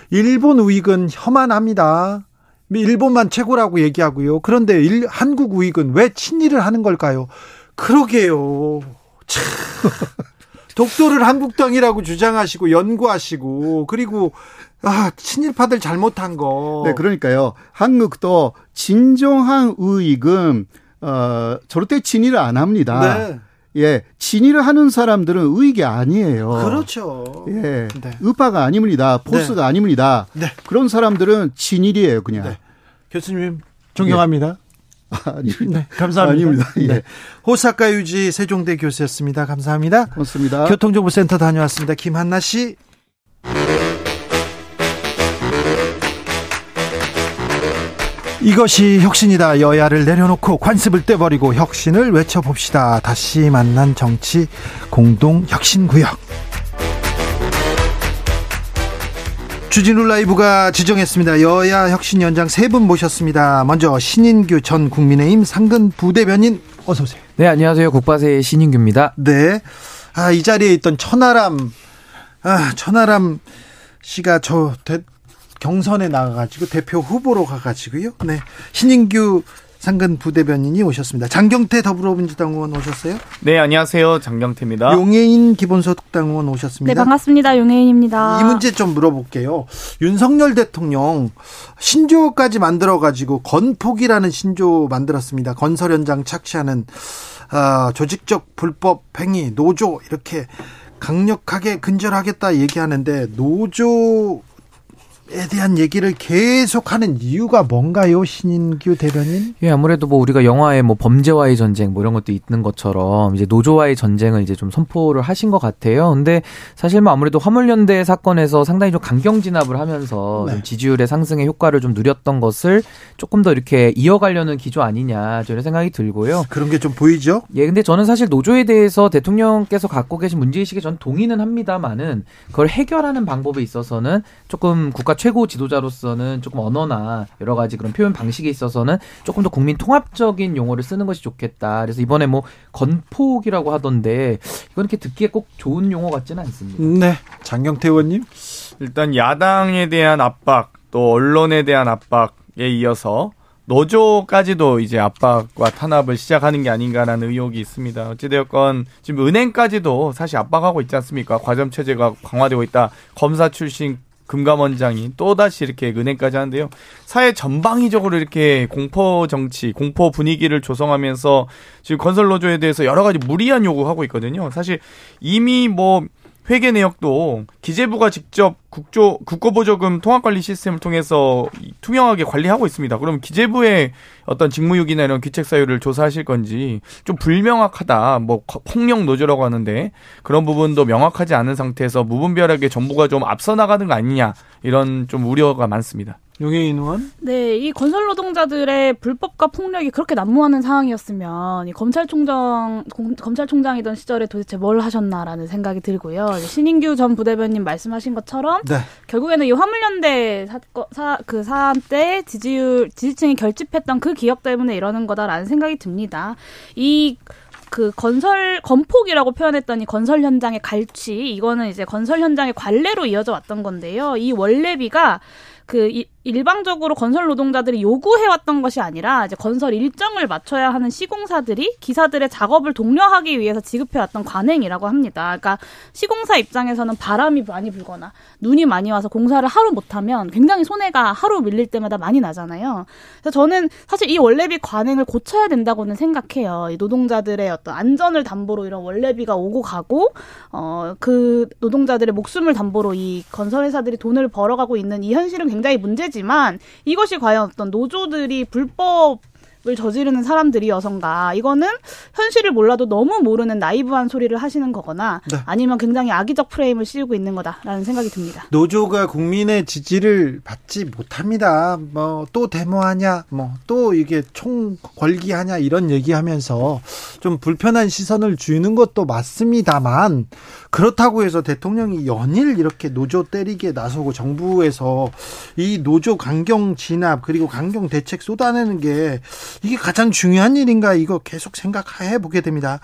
일본 우익은 혐한합니다. 일본만 최고라고 얘기하고요. 그런데 일, 한국 우익은 왜 친일을 하는 걸까요? 그러게요. 참. 독도를 한국 땅이라고 주장하시고 연구하시고 그리고 아, 친일파들 잘못한 거. 네, 그러니까요. 한국도 진정한 우익은 어, 절대 친일을 안 합니다. 네. 예, 진위를 하는 사람들은 의익이 아니에요. 그렇죠. 예, 네. 의파가 아닙니다. 포스가 네. 아닙니다. 네. 그런 사람들은 진일이에요, 그냥. 네. 교수님 존경합니다. 예. 아니, 네, 감사합니다. 아닙니다. 예. 네. 호사카 유지 세종대 교수였습니다. 감사합니다. 고맙습니다. 교통정보센터 다녀왔습니다. 김한나 씨. 이것이 혁신이다. 여야를 내려놓고 관습을 떼버리고 혁신을 외쳐봅시다. 다시 만난 정치 공동 혁신구역. 주진우 라이브가 지정했습니다. 여야 혁신 연장 세 분 모셨습니다. 먼저 신인규 전 국민의힘 상근 부대변인 어서 오세요. 네, 안녕하세요. 국바세의 신인규입니다. 네. 아, 이 자리에 있던 천하람 아, 천하람 씨가 저 경선에 나가가지고 대표 후보로 가가지고요. 네. 신인규 상근 부대변인이 오셨습니다. 장경태 더불어민주당 의원 오셨어요? 네, 안녕하세요. 장경태입니다. 용해인 기본소득당 의원 오셨습니다. 네, 반갑습니다. 용해인입니다. 이 문제 좀 물어볼게요. 윤석열 대통령 신조까지 만들어가지고 건폭이라는 신조 만들었습니다. 건설 현장 착취하는 어, 조직적 불법 행위, 노조 이렇게 강력하게 근절하겠다 얘기하는데 노조 에 대한 얘기를 계속하는 이유가 뭔가요, 신인규 대변인? 예, 아무래도 뭐 우리가 영화에 뭐 범죄와의 전쟁 뭐 이런 것도 있는 것처럼 이제 노조와의 전쟁을 이제 좀 선포를 하신 것 같아요. 근데 사실 뭐 아무래도 화물연대 사건에서 상당히 좀 강경 진압을 하면서 네. 좀 지지율의 상승의 효과를 좀 누렸던 것을 조금 더 이렇게 이어가려는 기조 아니냐 저는 생각이 들고요. 그런 게 좀 보이죠? 예, 근데 저는 사실 노조에 대해서 대통령께서 갖고 계신 문제 의식에 전 동의는 합니다만은 그걸 해결하는 방법에 있어서는 조금 국가 최고 지도자로서는 조금 언어나 여러 가지 그런 표현 방식에 있어서는 조금 더 국민 통합적인 용어를 쓰는 것이 좋겠다. 그래서 이번에 뭐 건폭이라고 하던데 이건 이렇게 듣기에 꼭 좋은 용어 같지는 않습니다. 네. 장경태 의원님. 일단 야당에 대한 압박 또 언론에 대한 압박에 이어서 노조까지도 이제 압박과 탄압을 시작하는 게 아닌가라는 의혹이 있습니다. 어찌되었건 지금 은행까지도 사실 압박하고 있지 않습니까? 과점 체제가 강화되고 있다. 검사 출신 금감원장이 또다시 이렇게 은행까지 하는데요. 사회 전방위적으로 이렇게 공포 정치, 공포 분위기를 조성하면서 지금 건설 노조에 대해서 여러 가지 무리한 요구하고 있거든요. 사실 이미 뭐 회계 내역도 기재부가 직접 국조 국고보조금 통합관리 시스템을 통해서 투명하게 관리하고 있습니다. 그럼 기재부의 어떤 직무유기나 이런 귀책 사유를 조사하실 건지 좀 불명확하다. 뭐 폭력 노조라고 하는데 그런 부분도 명확하지 않은 상태에서 무분별하게 정부가 좀 앞서 나가는 거 아니냐 이런 좀 우려가 많습니다. 용해인 의원? 네, 이 건설 노동자들의 불법과 폭력이 그렇게 난무하는 상황이었으면 이 검찰총장 공, 검찰총장이던 시절에 도대체 뭘 하셨나라는 생각이 들고요. 신인규 전 부대변인 말씀하신 것처럼 네. 결국에는 이 화물연대 사건 사, 그 사안 때 지지율 지지층이 결집했던 그 기억 때문에 이러는 거다라는 생각이 듭니다. 이그 건설 건폭이라고 표현했더니 건설 현장의 갈취 이거는 이제 건설 현장의 관례로 이어져 왔던 건데요. 이 원래비가 그 이, 일방적으로 건설 노동자들이 요구해왔던 것이 아니라 이제 건설 일정을 맞춰야 하는 시공사들이 기사들의 작업을 독려하기 위해서 지급해왔던 관행이라고 합니다. 그러니까 시공사 입장에서는 바람이 많이 불거나 눈이 많이 와서 공사를 하루 못하면 굉장히 손해가 하루 밀릴 때마다 많이 나잖아요. 그래서 저는 사실 이 원래비 관행을 고쳐야 된다고는 생각해요. 이 노동자들의 어떤 안전을 담보로 이런 원래비가 오고 가고 어 그 노동자들의 목숨을 담보로 이 건설회사들이 돈을 벌어가고 있는 이 현실은 굉장히 문제지. 하지만 이것이 과연 어떤 노조들이 불법 을 저지르는 사람들이어서인가 이거는 현실을 몰라도 너무 모르는 나이브한 소리를 하시는 거거나 네. 아니면 굉장히 악의적 프레임을 씌우고 있는 거다라는 생각이 듭니다. 노조가 국민의 지지를 받지 못합니다. 뭐 또 데모하냐, 뭐 또 이게 총 걸기하냐 이런 얘기하면서 좀 불편한 시선을 주는 것도 맞습니다만 그렇다고 해서 대통령이 연일 이렇게 노조 때리게 나서고 정부에서 이 노조 강경 진압 그리고 강경 대책 쏟아내는 게 이게 가장 중요한 일인가 이거 계속 생각해 보게 됩니다.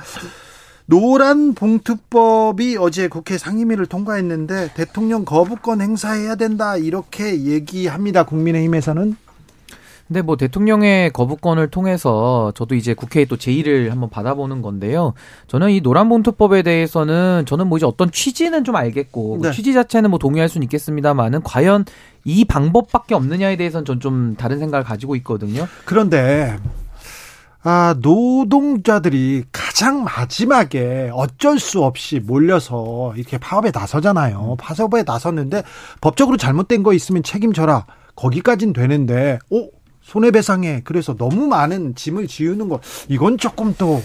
노란 봉투법이 어제 국회 상임위를 통과했는데 대통령 거부권 행사해야 된다 이렇게 얘기합니다. 국민의힘에서는 근데 뭐 대통령의 거부권을 통해서 저도 이제 국회에 또 제의를 한번 받아보는 건데요. 저는 이 노란봉투법에 대해서는 저는 뭐 이제 어떤 취지는 좀 알겠고 네. 취지 자체는 뭐 동의할 수는 있겠습니다만은 과연 이 방법밖에 없느냐에 대해서는 전 좀 다른 생각을 가지고 있거든요. 그런데 아, 노동자들이 가장 마지막에 어쩔 수 없이 몰려서 이렇게 파업에 나서잖아요. 파업에 나섰는데 법적으로 잘못된 거 있으면 책임져라. 거기까진 되는데, 오, 손해배상에 그래서 너무 많은 짐을 지우는 거 이건 조금 또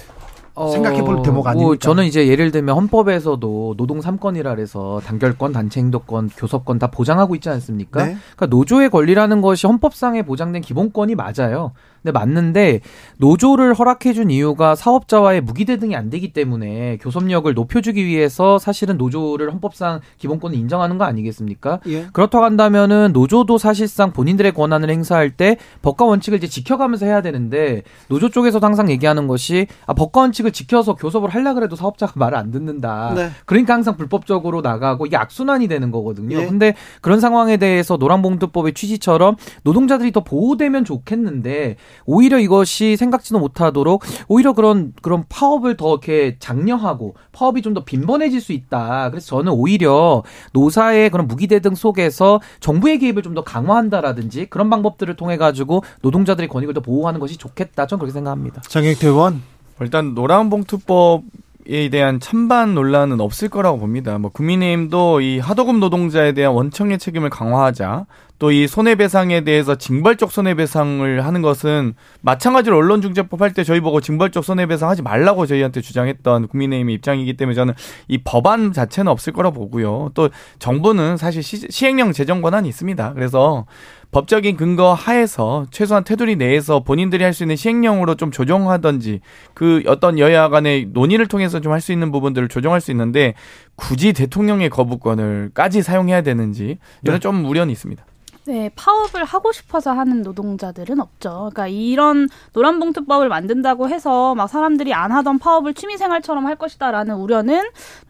어, 생각해 볼 대목 아닙니까? 뭐 저는 이제 예를 들면 헌법에서도 노동 3권이라 해서 단결권, 단체 행동권, 교섭권 다 보장하고 있지 않습니까? 네? 그러니까 노조의 권리라는 것이 헌법상에 보장된 기본권이 맞아요. 근데 맞는데 노조를 허락해준 이유가 사업자와의 무기대등이 안 되기 때문에 교섭력을 높여주기 위해서 사실은 노조를 헌법상 기본권을 인정하는 거 아니겠습니까? 예. 그렇다고 한다면은 노조도 사실상 본인들의 권한을 행사할 때 법과 원칙을 이제 지켜가면서 해야 되는데 노조 쪽에서도 항상 얘기하는 것이 아, 법과 원칙을 지켜서 교섭을 하려 그래도 사업자가 말을 안 듣는다. 네. 그러니까 항상 불법적으로 나가고 이게 악순환이 되는 거거든요. 예. 근데 그런 상황에 대해서 노란봉투법의 취지처럼 노동자들이 더 보호되면 좋겠는데 오히려 이것이 생각지도 못하도록 오히려 그런 그런 파업을 더 이렇게 장려하고 파업이 좀 더 빈번해질 수 있다. 그래서 저는 오히려 노사의 그런 무기대등 속에서 정부의 개입을 좀 더 강화한다라든지 그런 방법들을 통해 가지고 노동자들의 권익을 더 보호하는 것이 좋겠다. 저는 그렇게 생각합니다. 장혁태 의원 일단 노란봉투법 에 대한 찬반 논란은 없을 거라고 봅니다. 뭐 국민의힘도 이 하도급 노동자에 대한 원청의 책임을 강화하자 또 이 손해배상에 대해서 징벌적 손해배상을 하는 것은 마찬가지로 언론중재법 할 때 저희 보고 징벌적 손해배상 하지 말라고 저희한테 주장했던 국민의힘의 입장이기 때문에 저는 이 법안 자체는 없을 거라 고 보고요. 또 정부는 사실 시, 시행령 제정 권한이 있습니다. 그래서 법적인 근거 하에서 최소한 테두리 내에서 본인들이 할 수 있는 시행령으로 좀 조정하던지 그 어떤 여야 간의 논의를 통해서 좀 할 수 있는 부분들을 조정할 수 있는데 굳이 대통령의 거부권을까지 사용해야 되는지 이런 네. 좀 우려는 있습니다. 네, 파업을 하고 싶어서 하는 노동자들은 없죠. 그러니까 이런 노란봉투법을 만든다고 해서 막 사람들이 안 하던 파업을 취미생활처럼 할 것이다라는 우려는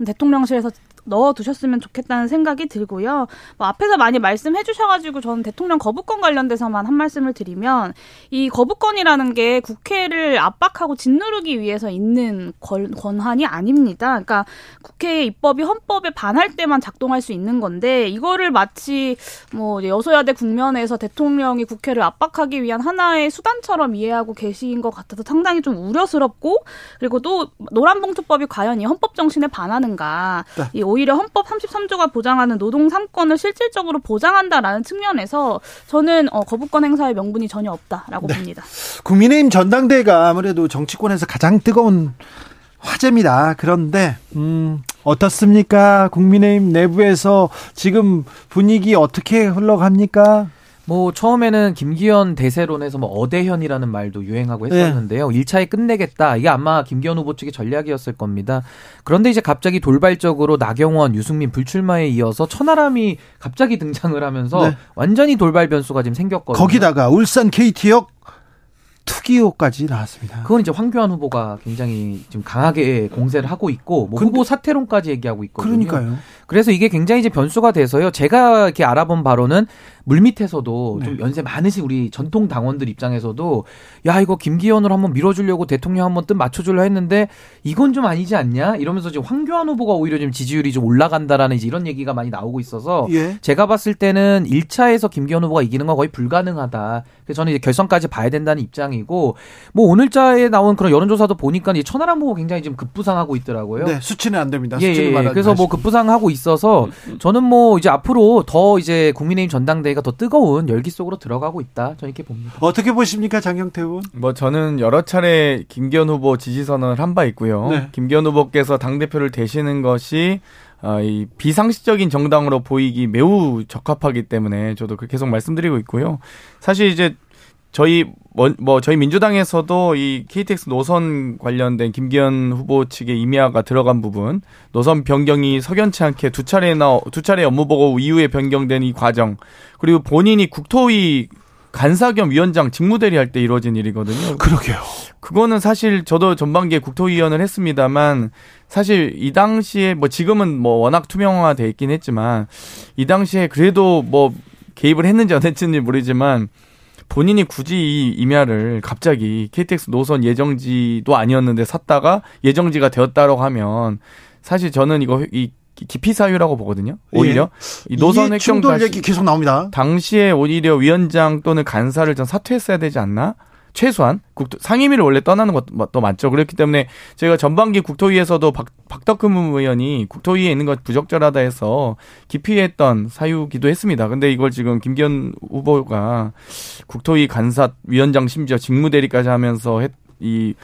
대통령실에서 넣어 두셨으면 좋겠다는 생각이 들고요. 뭐 앞에서 많이 말씀해 주셔가지고 저는 대통령 거부권 관련돼서만 한 말씀을 드리면 이 거부권이라는 게 국회를 압박하고 짓누르기 위해서 있는 권, 권한이 아닙니다. 그러니까 국회의 입법이 헌법에 반할 때만 작동할 수 있는 건데 이거를 마치 뭐 여소야대 국면에서 대통령이 국회를 압박하기 위한 하나의 수단처럼 이해하고 계신 것 같아서 상당히 좀 우려스럽고 그리고 또 노란봉투법이 과연 이 헌법 정신에 반하는가 네. 이 오히려 헌법 33조가 보장하는 노동 3권을 실질적으로 보장한다라는 측면에서 저는 어, 거부권 행사의 명분이 전혀 없다라고 네. 봅니다. 국민의힘 전당대회가 아무래도 정치권에서 가장 뜨거운 화제입니다. 그런데 음, 어떻습니까? 국민의힘 내부에서 지금 분위기 어떻게 흘러갑니까? 뭐 처음에는 김기현 대세론에서 뭐 어대현이라는 말도 유행하고 네. 했었는데요. 네. 1차에 끝내겠다. 이게 아마 김기현 후보 측의 전략이었을 겁니다. 그런데 이제 갑자기 돌발적으로 나경원, 유승민 불출마에 이어서 천하람이 갑자기 등장을 하면서 네. 완전히 돌발 변수가 지금 생겼거든요. 거기다가 울산 KT역 투기호까지 나왔습니다. 그건 이제 황교안 후보가 굉장히 지금 강하게 공세를 하고 있고 뭐 후보 사퇴론까지 얘기하고 있거든요. 그러니까요. 그래서 이게 굉장히 이제 변수가 돼서요. 제가 이렇게 알아본 바로는 물밑에서도 네. 좀 연세 많으신 우리 전통 당원들 입장에서도 야 이거 김기현으로 한번 밀어주려고 대통령 한번 뜻 맞춰주려 했는데 이건 좀 아니지 않냐 이러면서 지금 황교안 후보가 오히려 좀 지지율이 좀 올라간다라는 이제 이런 얘기가 많이 나오고 있어서 예. 제가 봤을 때는 1차에서 김기현 후보가 이기는 건 거의 불가능하다. 그래서 저는 이제 결선까지 봐야 된다는 입장이고 뭐 오늘자에 나온 그런 여론조사도 보니까 이 천하람 후보 굉장히 지금 급부상하고 있더라고요. 네, 수치는 안 됩니다. 예, 수치는 예, 그래서 뭐 급부상하고 있어서 저는 뭐 이제 앞으로 더 이제 국민의힘 전당대회 전 당대회가 더 뜨거운 열기 속으로 들어가고 있다. 저는 이렇게 봅니다. 어떻게 보십니까, 장경태 의원? 뭐 저는 여러 차례 김기현 후보 지지 선언을 한 바 있고요. 네. 김기현 후보께서 당 대표를 되시는 것이 어, 이 비상식적인 정당으로 보이기 매우 적합하기 때문에 저도 그 계속 말씀드리고 있고요. 사실 이제 저희 뭐, 뭐 저희 민주당에서도 이 KTX 노선 관련된 김기현 후보 측의 임야가 들어간 부분, 노선 변경이 석연치 않게 두 차례나 두 차례 업무 보고 이후에 변경된 이 과정, 그리고 본인이 국토위 간사 겸 위원장 직무대리 할 때 이루어진 일이거든요. 그러게요. 그거는 사실 저도 전반기에 국토위원을 했습니다만 사실 이 당시에 뭐 지금은 뭐 워낙 투명화돼 있긴 했지만 이 당시에 그래도 뭐 개입을 했는지 안 했는지 모르지만 본인이 굳이 이 임야를 갑자기 KTX 노선 예정지도 아니었는데 샀다가 예정지가 되었다라고 하면 사실 저는 이거 이 기피 사유라고 보거든요. 오히려 예. 이 노선 획정 얘기 계속 나옵니다. 당시에 오히려 위원장 또는 간사를 전 사퇴했어야 되지 않나? 최소한 국토 상임위를 원래 떠나는 것도 맞죠. 그렇기 때문에 제가 전반기 국토위에서도 박, 박덕흠 의원이 국토위에 있는 것 부적절하다 해서 기피했던 사유기도 했습니다. 근데 이걸 지금 김기현 후보가 국토위 간사 위원장 심지어 직무대리까지 하면서 했, 이,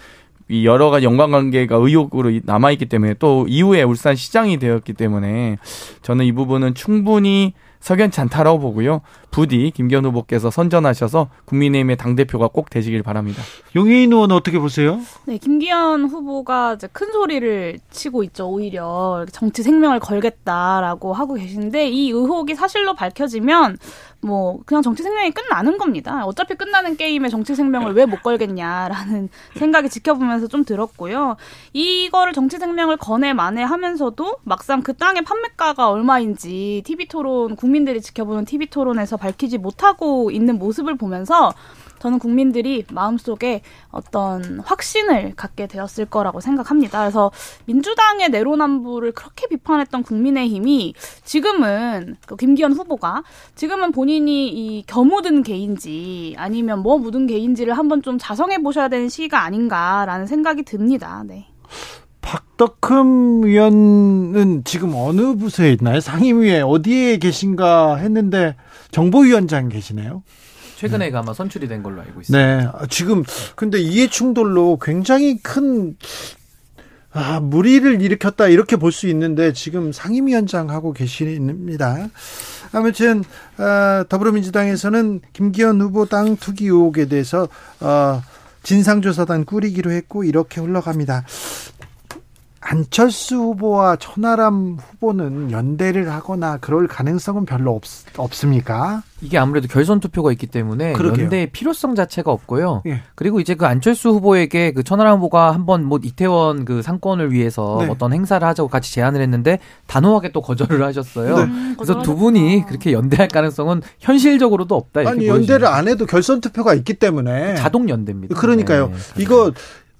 이 여러 가지 연관관계가 의혹으로 남아있기 때문에 또 이후에 울산 시장이 되었기 때문에 저는 이 부분은 충분히 석연치 않다라고 보고요. 부디 김기현 후보께서 선전하셔서 국민의힘의 당대표가 꼭 되시길 바랍니다. 용혜인 의원 어떻게 보세요? 네, 김기현 후보가 이제 큰 소리를 치고 있죠. 오히려 정치 생명을 걸겠다라고 하고 계신데 이 의혹이 사실로 밝혀지면 뭐 그냥 정치 생명이 끝나는 겁니다. 어차피 끝나는 게임에 정치 생명을 왜 못 걸겠냐라는 생각이 지켜보면서 좀 들었고요. 이거를 정치 생명을 거내 만회하면서도 막상 그 땅의 판매가가 얼마인지 TV 토론 국민들이 지켜보는 TV 토론에서 밝히지 못하고 있는 모습을 보면서 저는 국민들이 마음속에 어떤 확신을 갖게 되었을 거라고 생각합니다. 그래서 민주당의 내로남불을 그렇게 비판했던 국민의힘이 지금은 그 김기현 후보가 지금은 본인이 이 겨묻은 개인지 아니면 뭐 묻은 개인지를 한번 좀 자성해 보셔야 되는 시기가 아닌가라는 생각이 듭니다. 네. 박덕흠 위원은 지금 어느 부서에 있나요? 상임위에 어디에 계신가 했는데 정보위원장 계시네요. 최근에 네. 아마 선출이 된 걸로 알고 있습니다. 네. 지금 근데 이해 충돌로 굉장히 큰 아, 무리를 일으켰다 이렇게 볼 수 있는데 지금 상임위원장 하고 계십니다. 아무튼 어, 더불어민주당에서는 김기현 후보 땅 투기 의혹에 대해서 어, 진상조사단 꾸리기로 했고 이렇게 흘러갑니다. 안철수 후보와 천하람 후보는 연대를 하거나 그럴 가능성은 별로 없, 없습니까? 이게 아무래도 결선 투표가 있기 때문에 그러게요. 연대의 필요성 자체가 없고요. 예. 그리고 이제 그 안철수 후보에게 그 천하람 후보가 한번 뭐 이태원 그 상권을 위해서 네. 어떤 행사를 하자고 같이 제안을 했는데 단호하게 또 거절을 하셨어요. 네. 음, 그래서 두 분이 그렇게 연대할 가능성은 현실적으로도 없다. 아니 연대를 안 해도 결선 투표가 있기 때문에 자동 연대입니다. 그러니까요. 네. 이거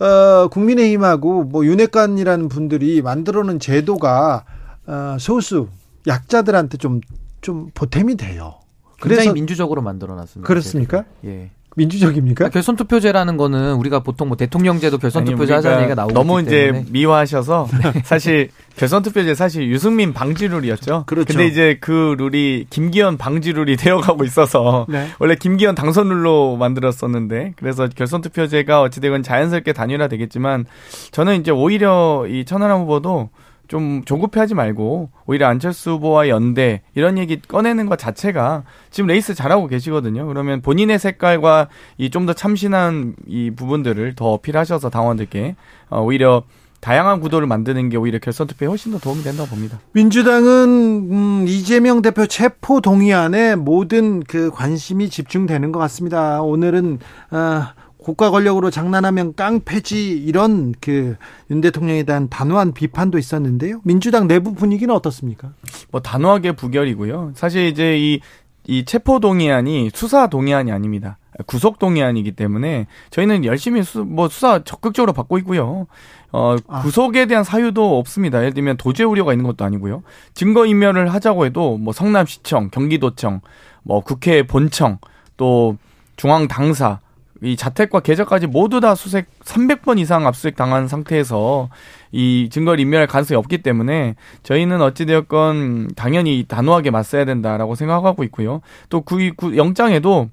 어, 국민의힘하고 뭐 윤핵관이라는 분들이 만들어놓은 제도가 어, 소수 약자들한테 좀좀 보탬이 돼요. 그래서 민주적으로 만들어놨습니다. 그렇습니까? 예. 민주적입니까? 결선 투표제라는 거는 우리가 보통 뭐 대통령제도 결선 투표제 하자는 얘기가 나오고 너무 이제 때문에. 미화하셔서 네. 사실 결선 투표제 사실 유승민 방지 룰이었죠. 그렇죠. 근데 이제 그 룰이 김기현 방지 룰이 되어가고 있어서 네. 원래 김기현 당선 룰로 만들었었는데 그래서 결선 투표제가 어찌되건 자연스럽게 단일화 되겠지만 저는 이제 오히려 이 천하람 후보도 좀 조급해하지 말고 오히려 안철수 후보와 연대 이런 얘기 꺼내는 것 자체가 지금 레이스 잘하고 계시거든요. 그러면 본인의 색깔과 이 좀 더 참신한 이 부분들을 더 어필하셔서 당원들께 어, 오히려 다양한 구도를 만드는 게 오히려 결선 투표에 훨씬 더 도움이 된다고 봅니다. 민주당은 음, 이재명 대표 체포 동의안에 모든 그 관심이 집중되는 것 같습니다. 오늘은 어, 국가 권력으로 장난하면 깡패지 이런 그 윤 대통령에 대한 단호한 비판도 있었는데요. 민주당 내부 분위기는 어떻습니까? 뭐 단호하게 부결이고요. 사실 이제 이, 이 체포 동의안이 수사 동의안이 아닙니다. 구속 동의안이기 때문에 저희는 열심히 수, 뭐 수사 적극적으로 받고 있고요. 어, 아. 구속에 대한 사유도 없습니다. 예를 들면 도제 우려가 있는 것도 아니고요. 증거 인멸을 하자고 해도 뭐 성남시청, 경기도청, 뭐 국회 본청, 또 중앙 당사 이 자택과 계좌까지 모두 다 수색 300번 이상 압수수색 당한 상태에서 이 증거를 인멸할 가능성이 없기 때문에 저희는 어찌되었건 당연히 단호하게 맞서야 된다라고 생각하고 있고요. 또그 영장에도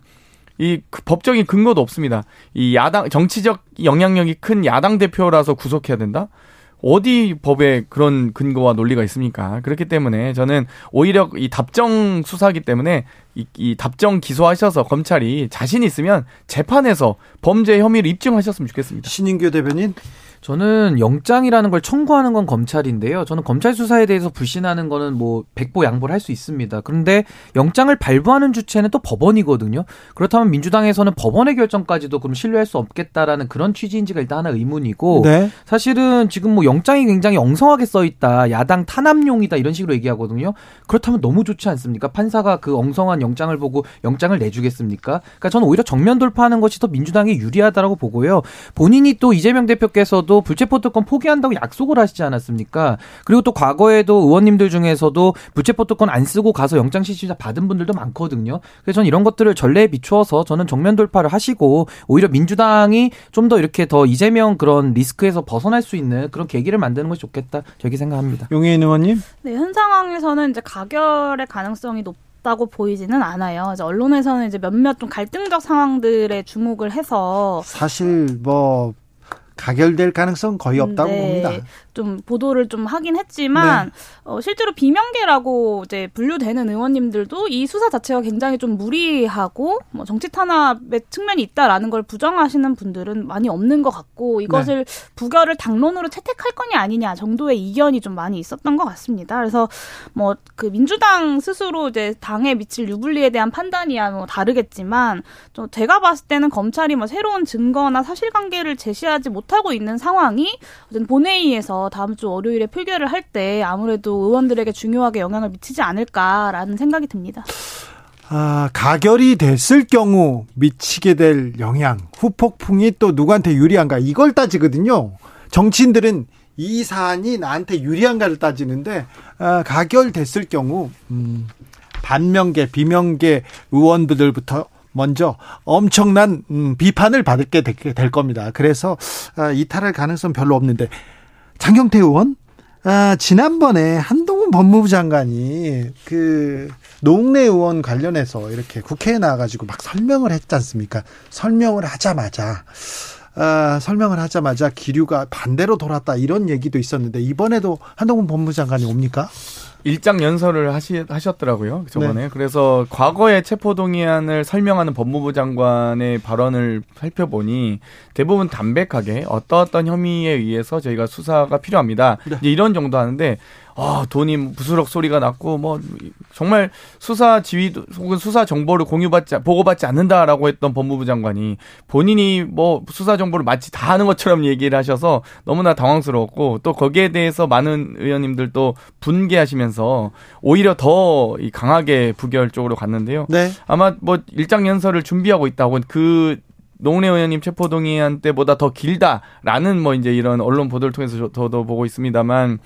이그 법적인 근거도 없습니다. 이 야당 정치적 영향력이 큰 야당 대표라서 구속해야 된다? 어디 법에 그런 근거와 논리가 있습니까? 그렇기 때문에 저는 오히려 이 답정 수사기 때문에 이, 이 답정 기소하셔서 검찰이 자신 있으면 재판에서 범죄 혐의를 입증하셨으면 좋겠습니다. 신인규 대변인 저는 영장이라는 걸 청구하는 건 검찰인데요. 저는 검찰 수사에 대해서 불신하는 거는 뭐 백보 양보를 할 수 있습니다. 그런데 영장을 발부하는 주체는 또 법원이거든요. 그렇다면 민주당에서는 법원의 결정까지도 그럼 신뢰할 수 없겠다라는 그런 취지인지가 일단 하나 의문이고 네. 사실은 지금 뭐 영장이 굉장히 엉성하게 써 있다. 야당 탄압용이다 이런 식으로 얘기하거든요. 그렇다면 너무 좋지 않습니까? 판사가 그 엉성한 영장을 보고 영장을 내주겠습니까? 그러니까 저는 오히려 정면 돌파하는 것이 더 민주당이 유리하다라고 보고요. 본인이 또 이재명 대표께서도 의원도 불체포 특권 포기한다고 약속을 하시지 않았습니까? 그리고 또 과거에도 의원님들 중에서도 불체포 특권 안 쓰고 가서 영장 실시자 받은 분들도 많거든요. 그래서 저는 이런 것들을 전례에 비추어서 저는 정면 돌파를 하시고 오히려 민주당이 좀 더 이렇게 더 이재명 그런 리스크에서 벗어날 수 있는 그런 계기를 만드는 것이 좋겠다. 저렇게 생각합니다. 용혜인 의원님? 네, 현 상황에서는 이제 가결의 가능성이 높 다고 보이지는 않아요. 이제 언론에서는 이제 몇몇 좀 갈등적 상황들에 주목을 해서 사실 뭐 가결될 가능성 거의 없다고 네. 봅니다. 좀 보도를 좀 하긴 했지만 네. 어, 실제로 비명계라고 이제 분류되는 의원님들도 이 수사 자체가 굉장히 좀 무리하고 뭐 정치 탄압의 측면이 있다라는 걸 부정하시는 분들은 많이 없는 것 같고 이것을 네. 부결을 당론으로 채택할 거냐 아니냐 정도의 이견이 좀 많이 있었던 것 같습니다. 그래서 뭐 그 민주당 스스로 이제 당에 미칠 유불리에 대한 판단이야 뭐 다르겠지만 좀 제가 봤을 때는 검찰이 뭐 새로운 증거나 사실관계를 제시하지 못하고 있는 상황이 본회의에서 다음 주 월요일에 표결을 할 때 아무래도 의원들에게 중요하게 영향을 미치지 않을까라는 생각이 듭니다. 아, 가결이 됐을 경우 미치게 될 영향, 후폭풍이 또 누구한테 유리한가 이걸 따지거든요. 정치인들은 이 사안이 나한테 유리한가를 따지는데 아, 가결됐을 경우 음, 반명계, 비명계 의원들부터 먼저 엄청난 음, 비판을 받게 될 겁니다. 그래서 아, 이탈할 가능성 별로 없는데 장경태 의원 아, 지난번에 한동훈 법무부 장관이 그 노웅래 의원 관련해서 이렇게 국회에 나와가지고 막 설명을 했지 않습니까? 설명을 하자마자 아, 설명을 하자마자 기류가 반대로 돌았다 이런 얘기도 있었는데 이번에도 한동훈 법무부 장관이 옵니까? 일장 연설을 하시, 하셨더라고요. 저번에. 네. 그래서 과거의 체포동의안을 설명하는 법무부 장관의 발언을 살펴보니 대부분 담백하게 어떠어떤 혐의에 의해서 저희가 수사가 필요합니다. 네. 이제 이런 정도 하는데 아, 돈이 부스럭 소리가 났고 뭐 정말 수사 지휘 혹은 수사 정보를 공유받지 보고받지 않는다라고 했던 법무부 장관이 본인이 뭐 수사 정보를 마치 다 하는 것처럼 얘기를 하셔서 너무나 당황스러웠고 또 거기에 대해서 많은 의원님들도 분개하시면서 오히려 더 강하게 부결 쪽으로 갔는데요. 네. 아마 뭐 일장 연설을 준비하고 있다고 그 노웅래 의원님 체포동의안 때보다 더 길다라는 뭐 이제 이런 언론 보도를 통해서 저도 보고 있습니다만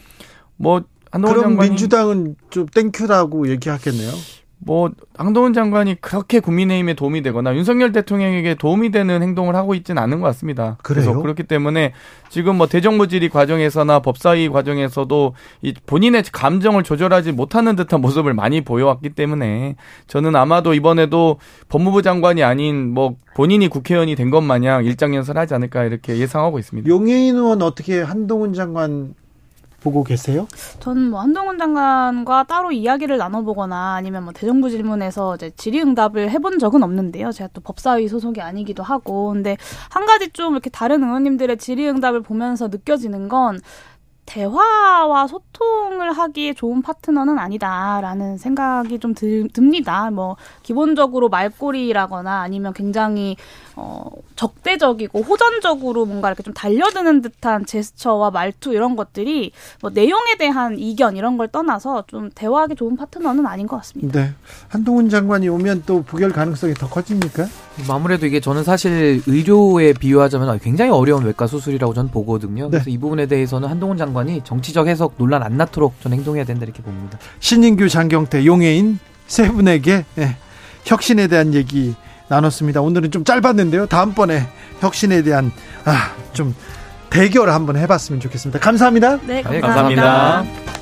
뭐 한동훈 그럼 장관이 민주당은 좀 thank you라고 얘기하겠네요. 뭐 한동훈 장관이 그렇게 국민의힘에 도움이 되거나 윤석열 대통령에게 도움이 되는 행동을 하고 있지는 않은 것 같습니다. 그래서 그렇기 때문에 지금 뭐 대정부 질의 과정에서나 법사위 과정에서도 이 본인의 감정을 조절하지 못하는 듯한 모습을 많이 보여왔기 때문에 저는 아마도 이번에도 법무부 장관이 아닌 뭐 본인이 국회의원이 된 것 마냥 일장연설하지 않을까 이렇게 예상하고 있습니다. 용해인 의원 어떻게 한동훈 장관 보고 계세요? 저는 뭐 한동훈 장관과 따로 이야기를 나눠보거나 아니면 뭐 대정부 질문에서 이제 질의응답을 해본 적은 없는데요. 제가 또 법사위 소속이 아니기도 하고, 근데 한 가지 좀 이렇게 다른 의원님들의 질의응답을 보면서 느껴지는 건 대화와 소통을 하기에 좋은 파트너는 아니다라는 생각이 좀 들, 듭니다. 뭐 기본적으로 말꼬리라거나 아니면 굉장히 어 적대적이고 호전적으로 뭔가 이렇게 좀 달려드는 듯한 제스처와 말투 이런 것들이 뭐 내용에 대한 이견 이런 걸 떠나서 좀 대화하기 좋은 파트너는 아닌 것 같습니다. 네. 한동훈 장관이 오면 또 부결 가능성이 더 커집니까? 아무래도 이게 저는 사실 의료에 비유하자면 굉장히 어려운 외과 수술이라고 저는 보거든요. 네. 그래서 이 부분에 대해서는 한동훈 장관 이 정치적 해석 논란 안 낳도록 저는 행동해야 된다 이렇게 봅니다. 신인규 장경태 용해인 세 분에게 네, 혁신에 대한 얘기 나눴습니다. 오늘은 좀 짧았는데요. 다음번에 혁신에 대한 아, 좀 대결을 한번 해봤으면 좋겠습니다. 감사합니다. 네, 감사합니다. 네, 감사합니다.